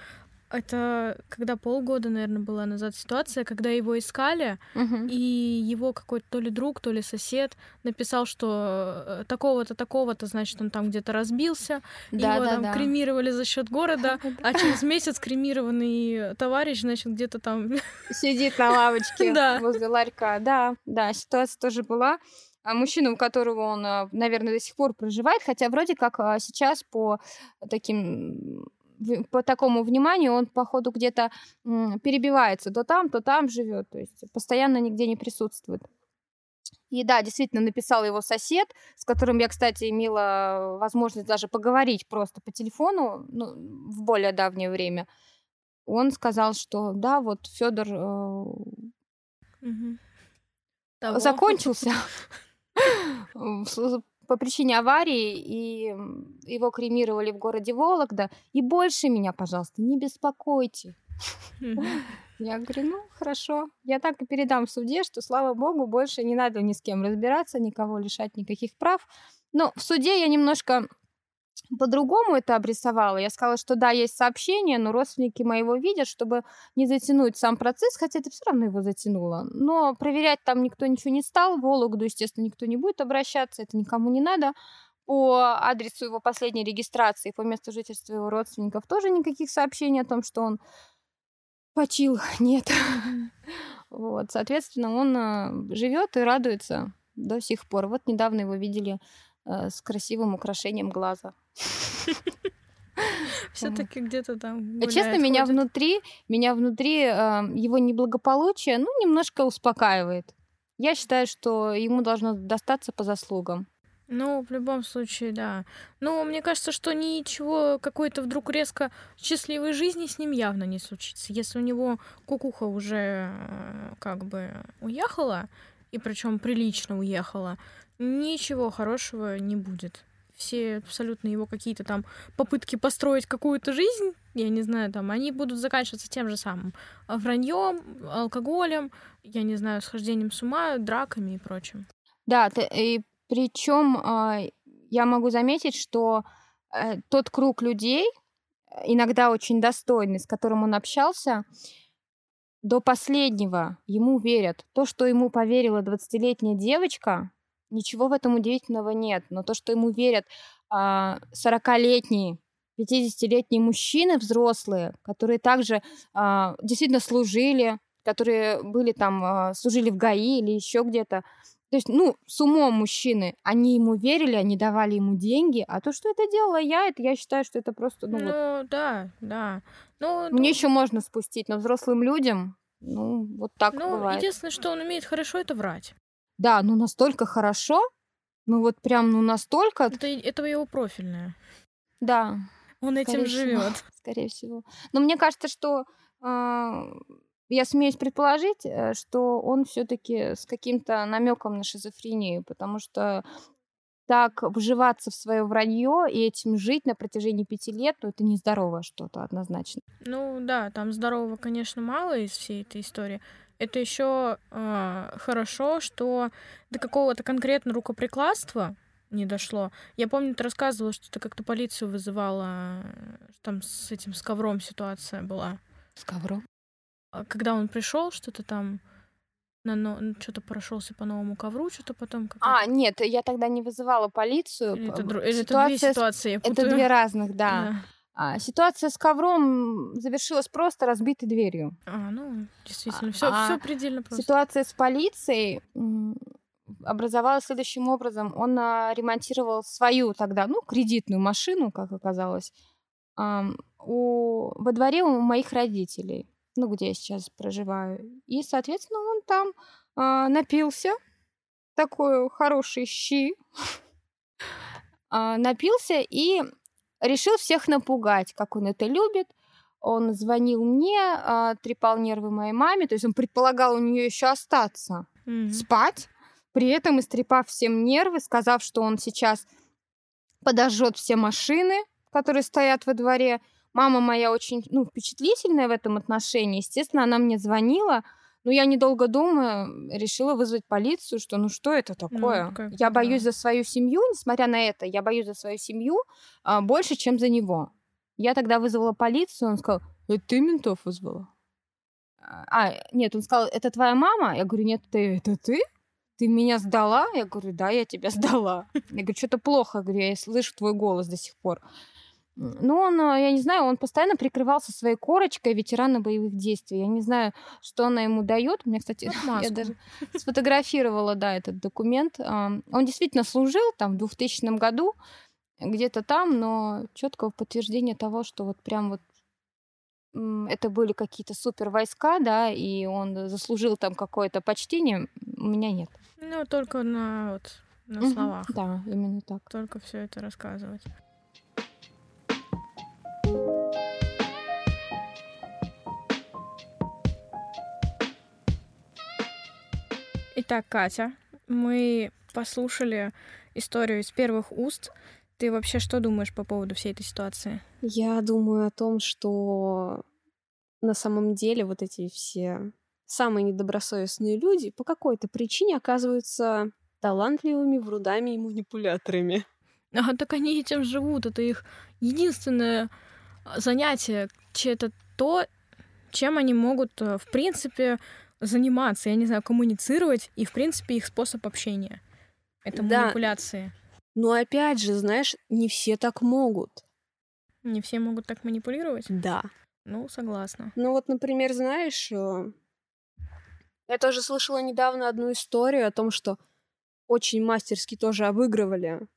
Speaker 1: это когда полгода, наверное, была назад ситуация, когда его искали,
Speaker 3: угу.
Speaker 1: и его какой-то то ли друг, то ли сосед написал, что э, такого-то, такого-то, значит, он там где-то разбился, да, его да, там да. кремировали за счет города, а через месяц кремированный товарищ, значит, где-то там
Speaker 3: сидит на лавочке возле ларька. Да, да, ситуация тоже была а мужчина, у которого он, э, наверное, до сих пор проживает, хотя вроде как а, сейчас по таким по такому вниманию он, походу, где-то перебивается. То там, то там живет. То есть постоянно нигде не присутствует. И да, действительно, написал его сосед, с которым я, кстати, имела возможность даже поговорить просто по телефону ну, в более давнее время. Он сказал, что да, вот Федор э,
Speaker 1: угу.
Speaker 3: закончился по причине аварии, и его кремировали в городе Вологда. И больше меня, пожалуйста, не беспокойте. Я говорю, ну, хорошо. Я так и передам в суде, что, слава богу, больше не надо ни с кем разбираться, никого лишать никаких прав. Но в суде я немножко по-другому это обрисовала. Я сказала, что да, есть сообщение, но родственники моего видят, чтобы не затянуть сам процесс, хотя это все равно его затянуло. Но проверять там никто ничего не стал, в Вологду, естественно, никто не будет обращаться, это никому не надо. По адресу его последней регистрации, по месту жительства его родственников тоже никаких сообщений о том, что он почил, нет. Вот, соответственно, он э, живет и радуется до сих пор. Вот недавно его видели э, с красивым украшением глаза.
Speaker 1: Все-таки где-то там.
Speaker 3: Честно, меня внутри, меня внутри э, его неблагополучие, ну, немножко успокаивает. Я считаю, что ему должно достаться по заслугам.
Speaker 1: Ну, в любом случае, да. Ну, мне кажется, что ничего какой-то вдруг резко счастливой жизни с ним явно не случится. Если у него кукуха уже э, как бы уехала, и причем прилично уехала, ничего хорошего не будет все абсолютно его какие-то там попытки построить какую-то жизнь, я не знаю, там, они будут заканчиваться тем же самым враньем, алкоголем, я не знаю, схождением с ума, драками и прочим.
Speaker 3: Да, ты, и причем э, я могу заметить, что э, тот круг людей, иногда очень достойный, с которым он общался, до последнего ему верят. То, что ему поверила 20-летняя девочка, Ничего в этом удивительного нет. Но то, что ему верят 40-летние, а, 50-летние мужчины взрослые, которые также а, действительно служили, которые были там, а, служили в ГАИ или еще где-то. То есть, ну, с умом мужчины, они ему верили, они давали ему деньги, а то, что это делала я, это я считаю, что это просто, ну,
Speaker 1: ну вот... да, да. Ну,
Speaker 3: Мне ну... еще можно спустить, но взрослым людям, ну, вот так
Speaker 1: ну,
Speaker 3: бывает.
Speaker 1: Единственное, что он умеет хорошо, это врать.
Speaker 3: Да, ну настолько хорошо, Ну вот прям, ну настолько.
Speaker 1: Это, это его профильное.
Speaker 3: Да.
Speaker 1: Он этим живет.
Speaker 3: Скорее всего. Но мне кажется, что э, я смеюсь предположить, э, что он все-таки с каким-то намеком на шизофрению, потому что так вживаться в свое вранье и этим жить на протяжении пяти лет, ну это нездоровое что-то однозначно.
Speaker 1: Ну да, там здорового, конечно, мало из всей этой истории. Это еще э, хорошо, что до какого-то конкретно рукоприкладства не дошло. Я помню, ты рассказывала, что ты как-то полицию вызывала, там с этим с ковром ситуация была.
Speaker 3: С ковром?
Speaker 1: А когда он пришел, что-то там на но... что-то прошелся по новому ковру, что-то потом.
Speaker 3: А, нет, я тогда не вызывала полицию.
Speaker 1: Или это, дру... Или это две ситуации. Я
Speaker 3: это две разных, да. да. А, ситуация с ковром завершилась просто разбитой дверью.
Speaker 1: А, ну, действительно, все, а, все предельно просто.
Speaker 3: Ситуация с полицией образовалась следующим образом. Он а, ремонтировал свою тогда, ну, кредитную машину, как оказалось, а, у, во дворе у моих родителей ну, где я сейчас проживаю. И, соответственно, он там а, напился, такой хороший щи, а, напился и решил всех напугать, как он это любит. Он звонил мне, а, трепал нервы моей маме, то есть он предполагал у нее еще остаться mm-hmm. спать, при этом истрепав всем нервы, сказав, что он сейчас подожжет все машины, которые стоят во дворе, Мама моя очень ну, впечатлительная в этом отношении. Естественно, она мне звонила, но я, недолго думая, решила вызвать полицию, что ну что это ну, такое? Ну, я боюсь да. за свою семью, несмотря на это, я боюсь за свою семью а, больше, чем за него. Я тогда вызвала полицию, он сказал, это ты ментов вызвала? А, нет, он сказал, это твоя мама? Я говорю, нет, ты, это ты? Ты меня сдала? Я говорю, да, я тебя сдала. Я говорю, что-то плохо, я говорю, я слышу твой голос до сих пор. Ну, он, э, я не знаю, он постоянно прикрывался своей корочкой ветерана боевых действий. Я не знаю, что она ему дает. Меня, кстати, я даже сфотографировала, да, этот документ. Он действительно служил там в 2000 году, где-то там, но четкого подтверждения того, что вот прям вот это были какие-то супер войска, да, и он заслужил там какое-то почтение, у меня нет.
Speaker 1: Ну, только на, вот, на словах.
Speaker 3: Да, именно так.
Speaker 1: Только все это рассказывать. Итак, Катя, мы послушали историю из первых уст. Ты вообще что думаешь по поводу всей этой ситуации?
Speaker 2: Я думаю о том, что на самом деле вот эти все самые недобросовестные люди по какой-то причине оказываются талантливыми врудами и манипуляторами.
Speaker 1: А так они этим живут. Это их единственное занятие. Это то, чем они могут, э, в принципе, заниматься, я не знаю, коммуницировать, и, в принципе, их способ общения. Это да. манипуляции.
Speaker 2: Но опять же, знаешь, не все так могут.
Speaker 1: Не все могут так манипулировать?
Speaker 2: Да.
Speaker 1: Ну, согласна.
Speaker 2: Ну вот, например, знаешь, э, я тоже слышала недавно одну историю о том, что очень мастерски тоже обыгрывали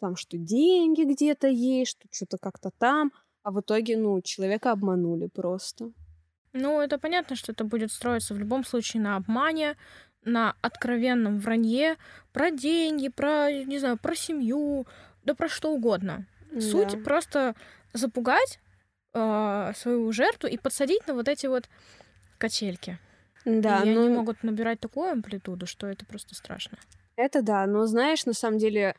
Speaker 2: там, что деньги где-то есть, что что-то как-то там, а в итоге, ну, человека обманули просто.
Speaker 1: Ну, это понятно, что это будет строиться в любом случае на обмане, на откровенном вранье про деньги, про, не знаю, про семью, да про что угодно. Да. Суть просто запугать э, свою жертву и подсадить на вот эти вот качельки. Да, и но... они могут набирать такую амплитуду, что это просто страшно.
Speaker 2: Это да, но знаешь, на самом деле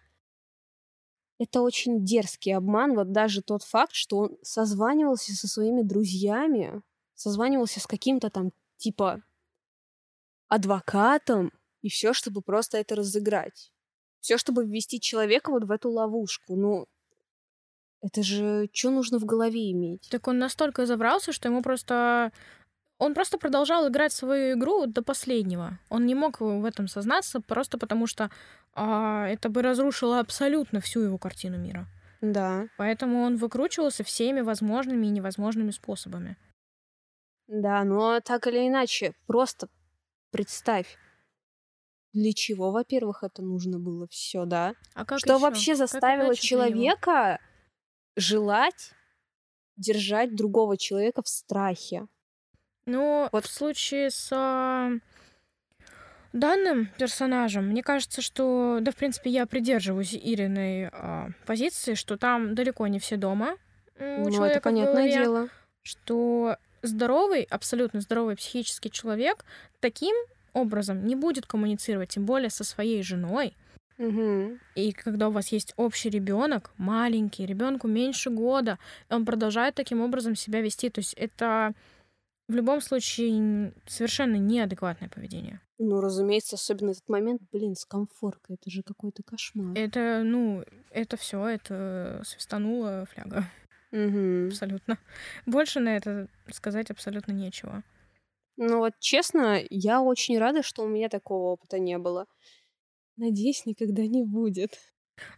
Speaker 2: это очень дерзкий обман. Вот даже тот факт, что он созванивался со своими друзьями, созванивался с каким-то там типа адвокатом, и все, чтобы просто это разыграть. Все, чтобы ввести человека вот в эту ловушку. Ну, это же что нужно в голове иметь?
Speaker 1: Так он настолько забрался, что ему просто... Он просто продолжал играть свою игру до последнего. Он не мог в этом сознаться, просто потому что а, это бы разрушило абсолютно всю его картину мира.
Speaker 2: Да.
Speaker 1: Поэтому он выкручивался всеми возможными и невозможными способами.
Speaker 2: Да, но так или иначе, просто представь, для чего, во-первых, это нужно было все, да?
Speaker 1: А как
Speaker 2: Что
Speaker 1: еще?
Speaker 2: вообще заставило человека желать держать другого человека в страхе?
Speaker 1: Ну, вот в случае с данным персонажам, мне кажется, что, да, в принципе, я придерживаюсь Ириной э, позиции, что там далеко не все дома у
Speaker 2: Ну,
Speaker 1: человека
Speaker 2: это
Speaker 1: в
Speaker 2: понятное
Speaker 1: голове,
Speaker 2: дело.
Speaker 1: что здоровый, абсолютно здоровый психический человек таким образом не будет коммуницировать, тем более со своей женой.
Speaker 2: Мгм.
Speaker 1: И когда у вас есть общий ребенок, маленький, ребенку меньше года, он продолжает таким образом себя вести. То есть это в любом случае совершенно неадекватное поведение.
Speaker 2: Ну, разумеется, особенно этот момент, блин, с комфоркой, это же какой-то кошмар.
Speaker 1: Это, ну, это все, это свистанула фляга.
Speaker 2: Мгм.
Speaker 1: Абсолютно. Больше на это сказать абсолютно нечего.
Speaker 2: Ну вот, честно, я очень рада, что у меня такого опыта не было. Надеюсь, никогда не будет.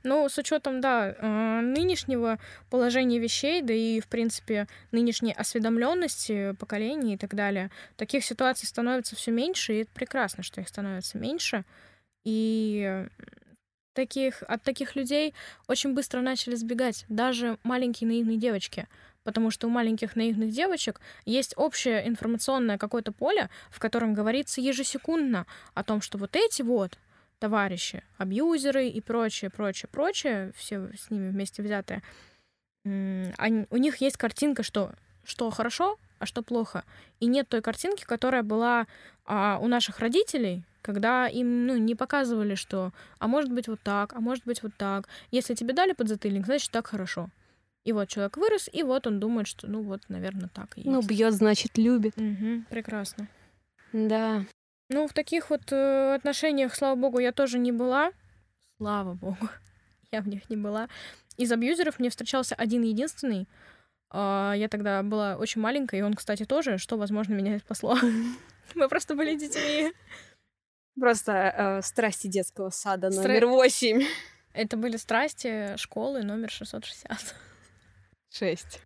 Speaker 1: Ну, с учетом, да, э, нынешнего положения вещей, да и, в принципе, нынешней осведомленности поколений и так далее, таких ситуаций становится все меньше, и это прекрасно, что их становится меньше. И таких, от таких людей очень быстро начали сбегать даже маленькие наивные девочки. Потому что у маленьких наивных девочек есть общее информационное какое-то поле, в котором говорится ежесекундно о том, что вот эти вот товарищи, абьюзеры и прочее, прочее, прочее, все с ними вместе взятые, они- у них есть картинка, что, что хорошо, а что плохо. И нет той картинки, которая была а, у наших родителей, когда им ну, не показывали, что а может быть вот так, а может быть вот так. Если тебе дали подзатыльник, значит так хорошо. И вот человек вырос, и вот он думает, что ну вот, наверное, так и есть.
Speaker 2: Ну, бьет, значит, любит.
Speaker 1: Мгм, прекрасно.
Speaker 2: Да.
Speaker 1: Ну, в таких вот э, отношениях, слава богу, я тоже не была. Слава богу, я в них не была. Из абьюзеров мне встречался один единственный. А, Я тогда была очень маленькая, и он, кстати, тоже, что, возможно, меня спасло. Мы просто были детьми.
Speaker 2: Просто э, страсти детского сада
Speaker 1: Стра-
Speaker 2: номер восемь.
Speaker 1: Это были страсти школы номер 660.
Speaker 2: Шесть.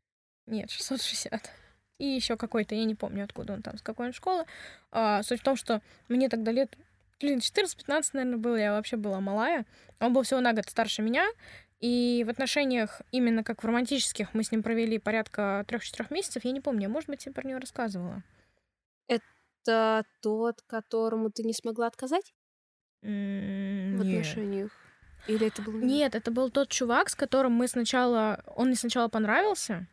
Speaker 1: Нет, 660. И еще какой-то, я не помню, откуда он там, с какой он школы. А, суть в том, что мне тогда лет, блин, 14-15, наверное, было, я вообще была малая. Он был всего на год старше меня. И в отношениях, именно как в романтических, мы с ним провели порядка трех-четырех месяцев. Я не помню, я, может быть, я про него рассказывала.
Speaker 2: Это тот, которому ты не смогла отказать
Speaker 1: М,
Speaker 2: в
Speaker 1: нет.
Speaker 2: отношениях? Или это был...
Speaker 1: Нет, это был тот чувак, с которым мы сначала... Он мне сначала понравился.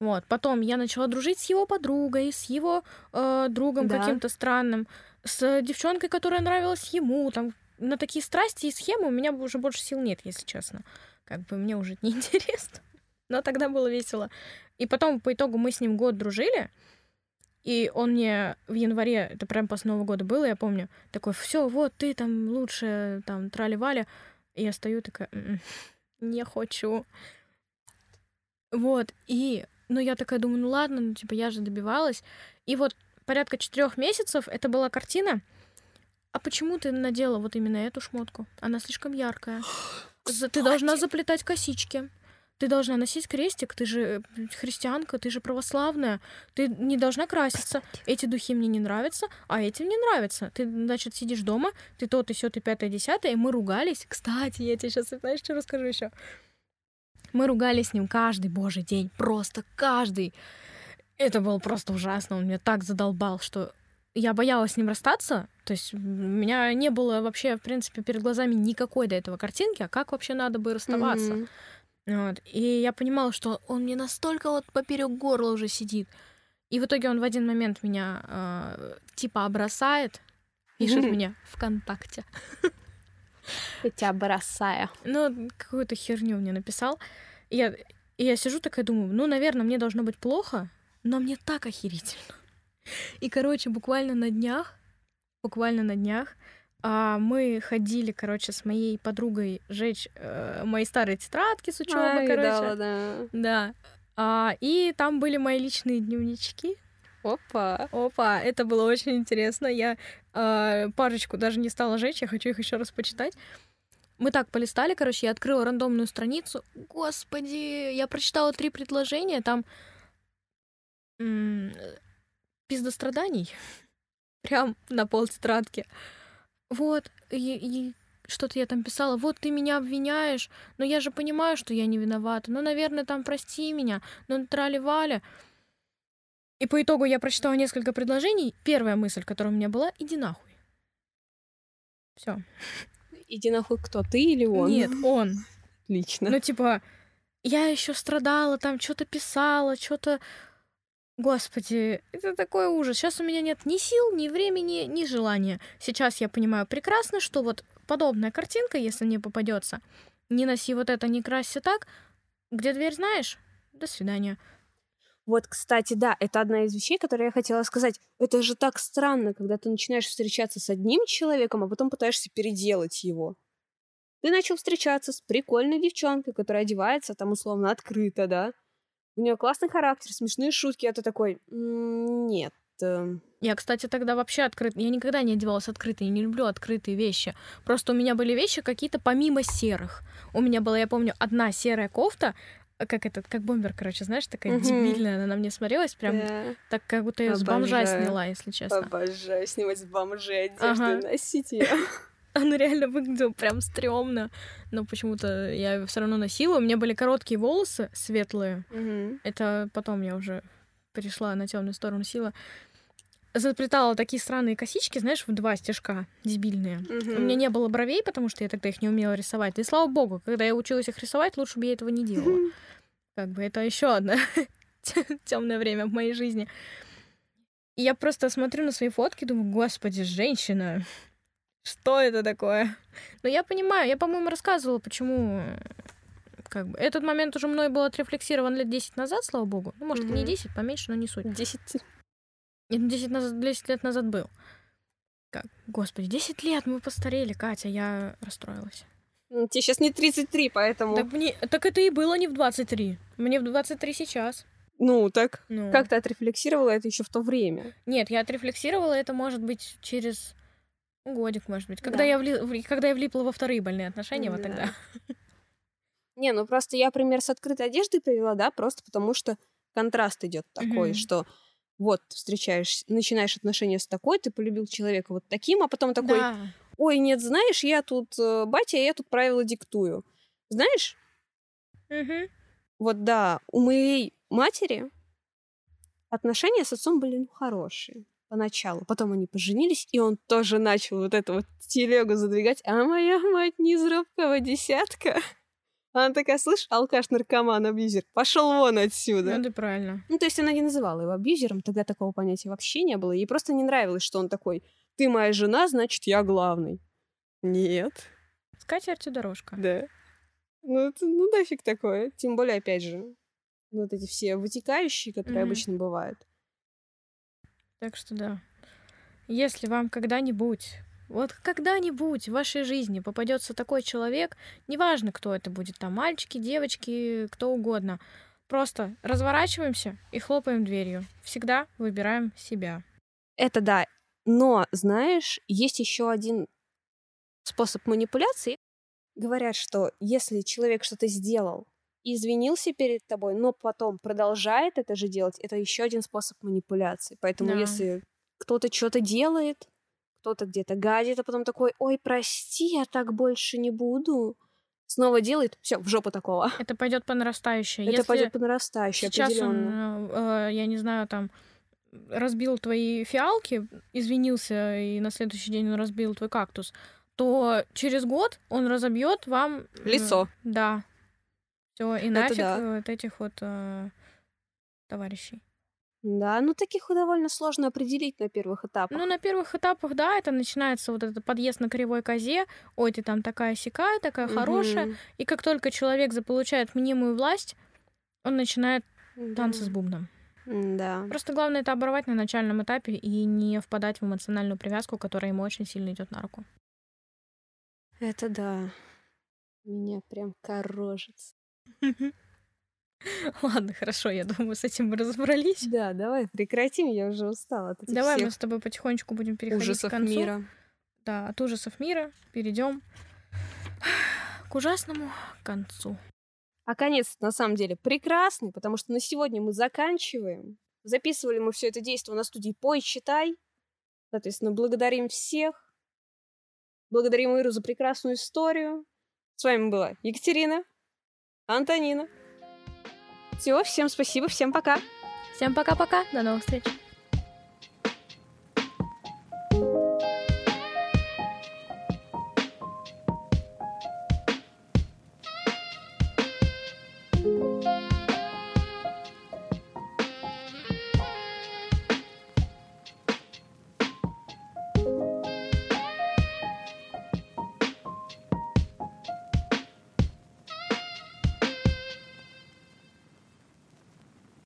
Speaker 1: Вот. Потом я начала дружить с его подругой, с его э, другом
Speaker 2: Да.
Speaker 1: каким-то странным, с девчонкой, которая нравилась ему. Там на такие страсти и схемы у меня уже больше сил нет, если честно. Как бы мне уже это неинтересно. Но тогда было весело. И потом по итогу мы с ним год дружили. И он мне в январе, это прям после Нового года было, я помню, такой, все, вот ты там лучше, там, трали-вали. И я стою такая, «М-м, не хочу. Вот, и, ну, я такая думаю, ну ладно, ну, типа, я же добивалась. И вот порядка четырех месяцев это была картина. А почему ты надела вот именно эту шмотку? Она слишком яркая. Ты должна заплетать косички. Ты должна носить крестик, ты же христианка, ты же православная, ты не должна краситься. Эти духи мне не нравятся, а эти мне нравятся. Ты, значит, сидишь дома, ты то, ты сё, ты пятое, десятое, и мы ругались. Кстати, я тебе сейчас, знаешь, что расскажу еще? Мы ругались с ним каждый божий день, просто каждый. Это было просто ужасно, он меня так задолбал, что я боялась с ним расстаться. То есть у меня не было вообще, в принципе, перед глазами никакой до этого картинки, а как вообще надо бы расставаться.
Speaker 2: Мгм.
Speaker 1: Вот. И я понимала, что он мне настолько вот поперек горла уже сидит. И в итоге он в один момент меня э, типа бросает, пишет мне ВКонтакте.
Speaker 2: Я тебя бросаю.
Speaker 1: Ну, какую-то херню мне написал. И я, и я сижу такая, думаю, ну, наверное, мне должно быть плохо, но мне так охерительно. И, короче, буквально на днях, буквально на днях, а, мы ходили, короче, с моей подругой жечь э, мои старые тетрадки с учебы,
Speaker 2: А,
Speaker 1: короче.
Speaker 2: видала, да.
Speaker 1: Да. А, и там были мои личные дневнички.
Speaker 2: Опа.
Speaker 1: Опа, это было очень интересно. Я э, парочку даже не стала жечь, я хочу их еще раз почитать. Мы так полистали, короче, я открыла рандомную страницу. Господи, я прочитала три предложения, там пиздостраданий. Прям на пол тетрадки. Вот, и, и что-то я там писала, вот ты меня обвиняешь, но я же понимаю, что я не виновата. Ну, наверное, там прости меня, ну, трали-вали. И по итогу я прочитала несколько предложений. Первая мысль, которая у меня была, иди нахуй. Все.
Speaker 2: Иди нахуй кто, ты или он?
Speaker 1: Нет, он.
Speaker 2: Отлично.
Speaker 1: Ну, типа, я еще страдала, там что-то писала, что-то... Господи, это такой ужас. Сейчас у меня нет ни сил, ни времени, ни желания. Сейчас я понимаю прекрасно, что вот подобная картинка, если мне попадется, не носи вот это, не красься так, где дверь знаешь, до свидания.
Speaker 2: Вот, кстати, да, это одна из вещей, которые я хотела сказать. Это же так странно, когда ты начинаешь встречаться с одним человеком, а потом пытаешься переделать его. Ты начал встречаться с прикольной девчонкой, которая одевается там условно открыто, да? У нее классный характер, смешные шутки, а ты такой, «М, нет. э,
Speaker 1: Я, кстати, тогда вообще открыт. Я никогда не одевалась открыто, я не люблю открытые вещи. Просто у меня были вещи какие-то помимо серых. У меня была, я помню, одна серая кофта, э, как этот, как бомбер, короче, знаешь, такая
Speaker 2: Мгм.
Speaker 1: дебильная, она на мне смотрелась, прям
Speaker 2: да.
Speaker 1: так, как будто я с бомжа сняла, если честно.
Speaker 2: Обожаю снимать с бомжей одежду
Speaker 1: Ага.
Speaker 2: носить ее.
Speaker 1: Она реально выглядела прям стрёмно, но почему-то я все равно носила. У меня были короткие волосы, светлые. Это потом я уже перешла на темную сторону сила. Заплетала такие странные косички, знаешь, в два стежка, дебильные. У меня не было бровей, потому что я тогда их не умела рисовать. И слава богу, когда я училась их рисовать, лучше бы я этого не делала. Как бы это еще одно темное время в моей жизни. И я просто смотрю на свои фотки, думаю, господи, женщина, что это такое? Но я понимаю, я, по-моему, рассказывала, почему э, как бы этот момент уже мной был отрефлексирован лет 10 назад, слава богу. Ну, может, и не
Speaker 2: Мгм.
Speaker 1: 10, поменьше, но не суть.
Speaker 2: Десять.
Speaker 1: Нет, ну, 10, назад, 10 лет назад был. Как? Господи, 10 лет мы постарели, Катя, я расстроилась.
Speaker 2: Ну, Тебе сейчас не 33, поэтому...
Speaker 1: Так, мне, так это и было не в 23. Мне в 23 сейчас.
Speaker 2: Ну, так
Speaker 1: Ну,
Speaker 2: как ты отрефлексировала это еще в то время?
Speaker 1: Нет, я отрефлексировала это, может быть, через годик, может быть. Когда,
Speaker 2: Да.
Speaker 1: я, вли... когда я влипла во вторые больные отношения, вот
Speaker 2: Да.
Speaker 1: тогда.
Speaker 2: Не, ну просто я пример с открытой одеждой привела, да, просто потому что контраст идет такой,
Speaker 1: Мгм.
Speaker 2: что вот встречаешь, начинаешь отношения с такой, ты полюбил человека вот таким, а потом такой,
Speaker 1: Да.
Speaker 2: ой, нет, знаешь, я тут э, батя, я тут правила диктую. Знаешь,
Speaker 1: Мгм.
Speaker 2: вот да, у моей матери отношения с отцом были ну, хорошие поначалу. Потом они поженились, и он тоже начал вот эту вот телегу задвигать. А моя мать не из робкого десятка. Она такая, слышь, алкаш, наркоман, абьюзер, пошел вон отсюда.
Speaker 1: Ну, это правильно.
Speaker 2: Ну, то есть она не называла его абьюзером, тогда такого понятия вообще не было. Ей просто не нравилось, что он такой, ты моя жена, значит, я главный. Нет.
Speaker 1: С катертью дорожка.
Speaker 2: Да. Ну, это, ну нафиг такое. Тем более, опять же, вот эти все вытекающие, которые
Speaker 1: Мгм.
Speaker 2: обычно бывают.
Speaker 1: Так что да. Если вам когда-нибудь, вот когда-нибудь в вашей жизни попадется такой человек, неважно, кто это будет, там мальчики, девочки, кто угодно, просто разворачиваемся и хлопаем дверью. Всегда выбираем себя.
Speaker 2: Это да. Но, знаешь, есть еще один способ манипуляции. Говорят, что если человек что-то сделал извинился перед тобой, но потом продолжает это же делать, это еще один способ манипуляции. Поэтому
Speaker 1: Да.
Speaker 2: если кто-то что-то делает, кто-то где-то гадит, а потом такой, ой, прости, я так больше не буду, снова делает, все, в жопу такого.
Speaker 1: Это пойдет по нарастающей.
Speaker 2: Это
Speaker 1: Если
Speaker 2: пойдет по нарастающей,
Speaker 1: сейчас
Speaker 2: определенно.
Speaker 1: он, э, э, я не знаю, там разбил твои фиалки, извинился, и на следующий день он разбил твой кактус, то через год он разобьет вам э,
Speaker 2: Лицо.
Speaker 1: Да. Все, и нафиг
Speaker 2: да.
Speaker 1: э, вот этих вот э, товарищей.
Speaker 2: Да, ну таких довольно сложно определить на первых этапах.
Speaker 1: Ну, на первых этапах, да, это начинается вот этот подъезд на кривой козе. Ой, ты там такая сякая, такая хорошая.
Speaker 2: Мгм.
Speaker 1: И как только человек заполучает мнимую власть, он начинает танцы с
Speaker 2: Да.
Speaker 1: бубном.
Speaker 2: Да.
Speaker 1: Просто главное это оборвать на начальном этапе и не впадать в эмоциональную привязку, которая ему очень сильно идет на руку.
Speaker 2: Это да. Меня прям корожится.
Speaker 1: Ладно, хорошо, я думаю, с этим мы разобрались.
Speaker 2: Да, давай прекратим, я уже устала
Speaker 1: Давай мы
Speaker 2: всех
Speaker 1: с тобой потихонечку будем переходить
Speaker 2: ужасов
Speaker 1: к концу.
Speaker 2: мира.
Speaker 1: Да, от ужасов мира перейдем к ужасному концу.
Speaker 2: А конец на самом деле прекрасный, потому что на сегодня мы заканчиваем. Записывали мы все это действие на студии Пой, читай. Соответственно, благодарим всех. Благодарим Иру за прекрасную историю. С вами была Екатерина, Антонина. Все, всем спасибо, всем пока.
Speaker 1: Всем пока-пока, до новых встреч.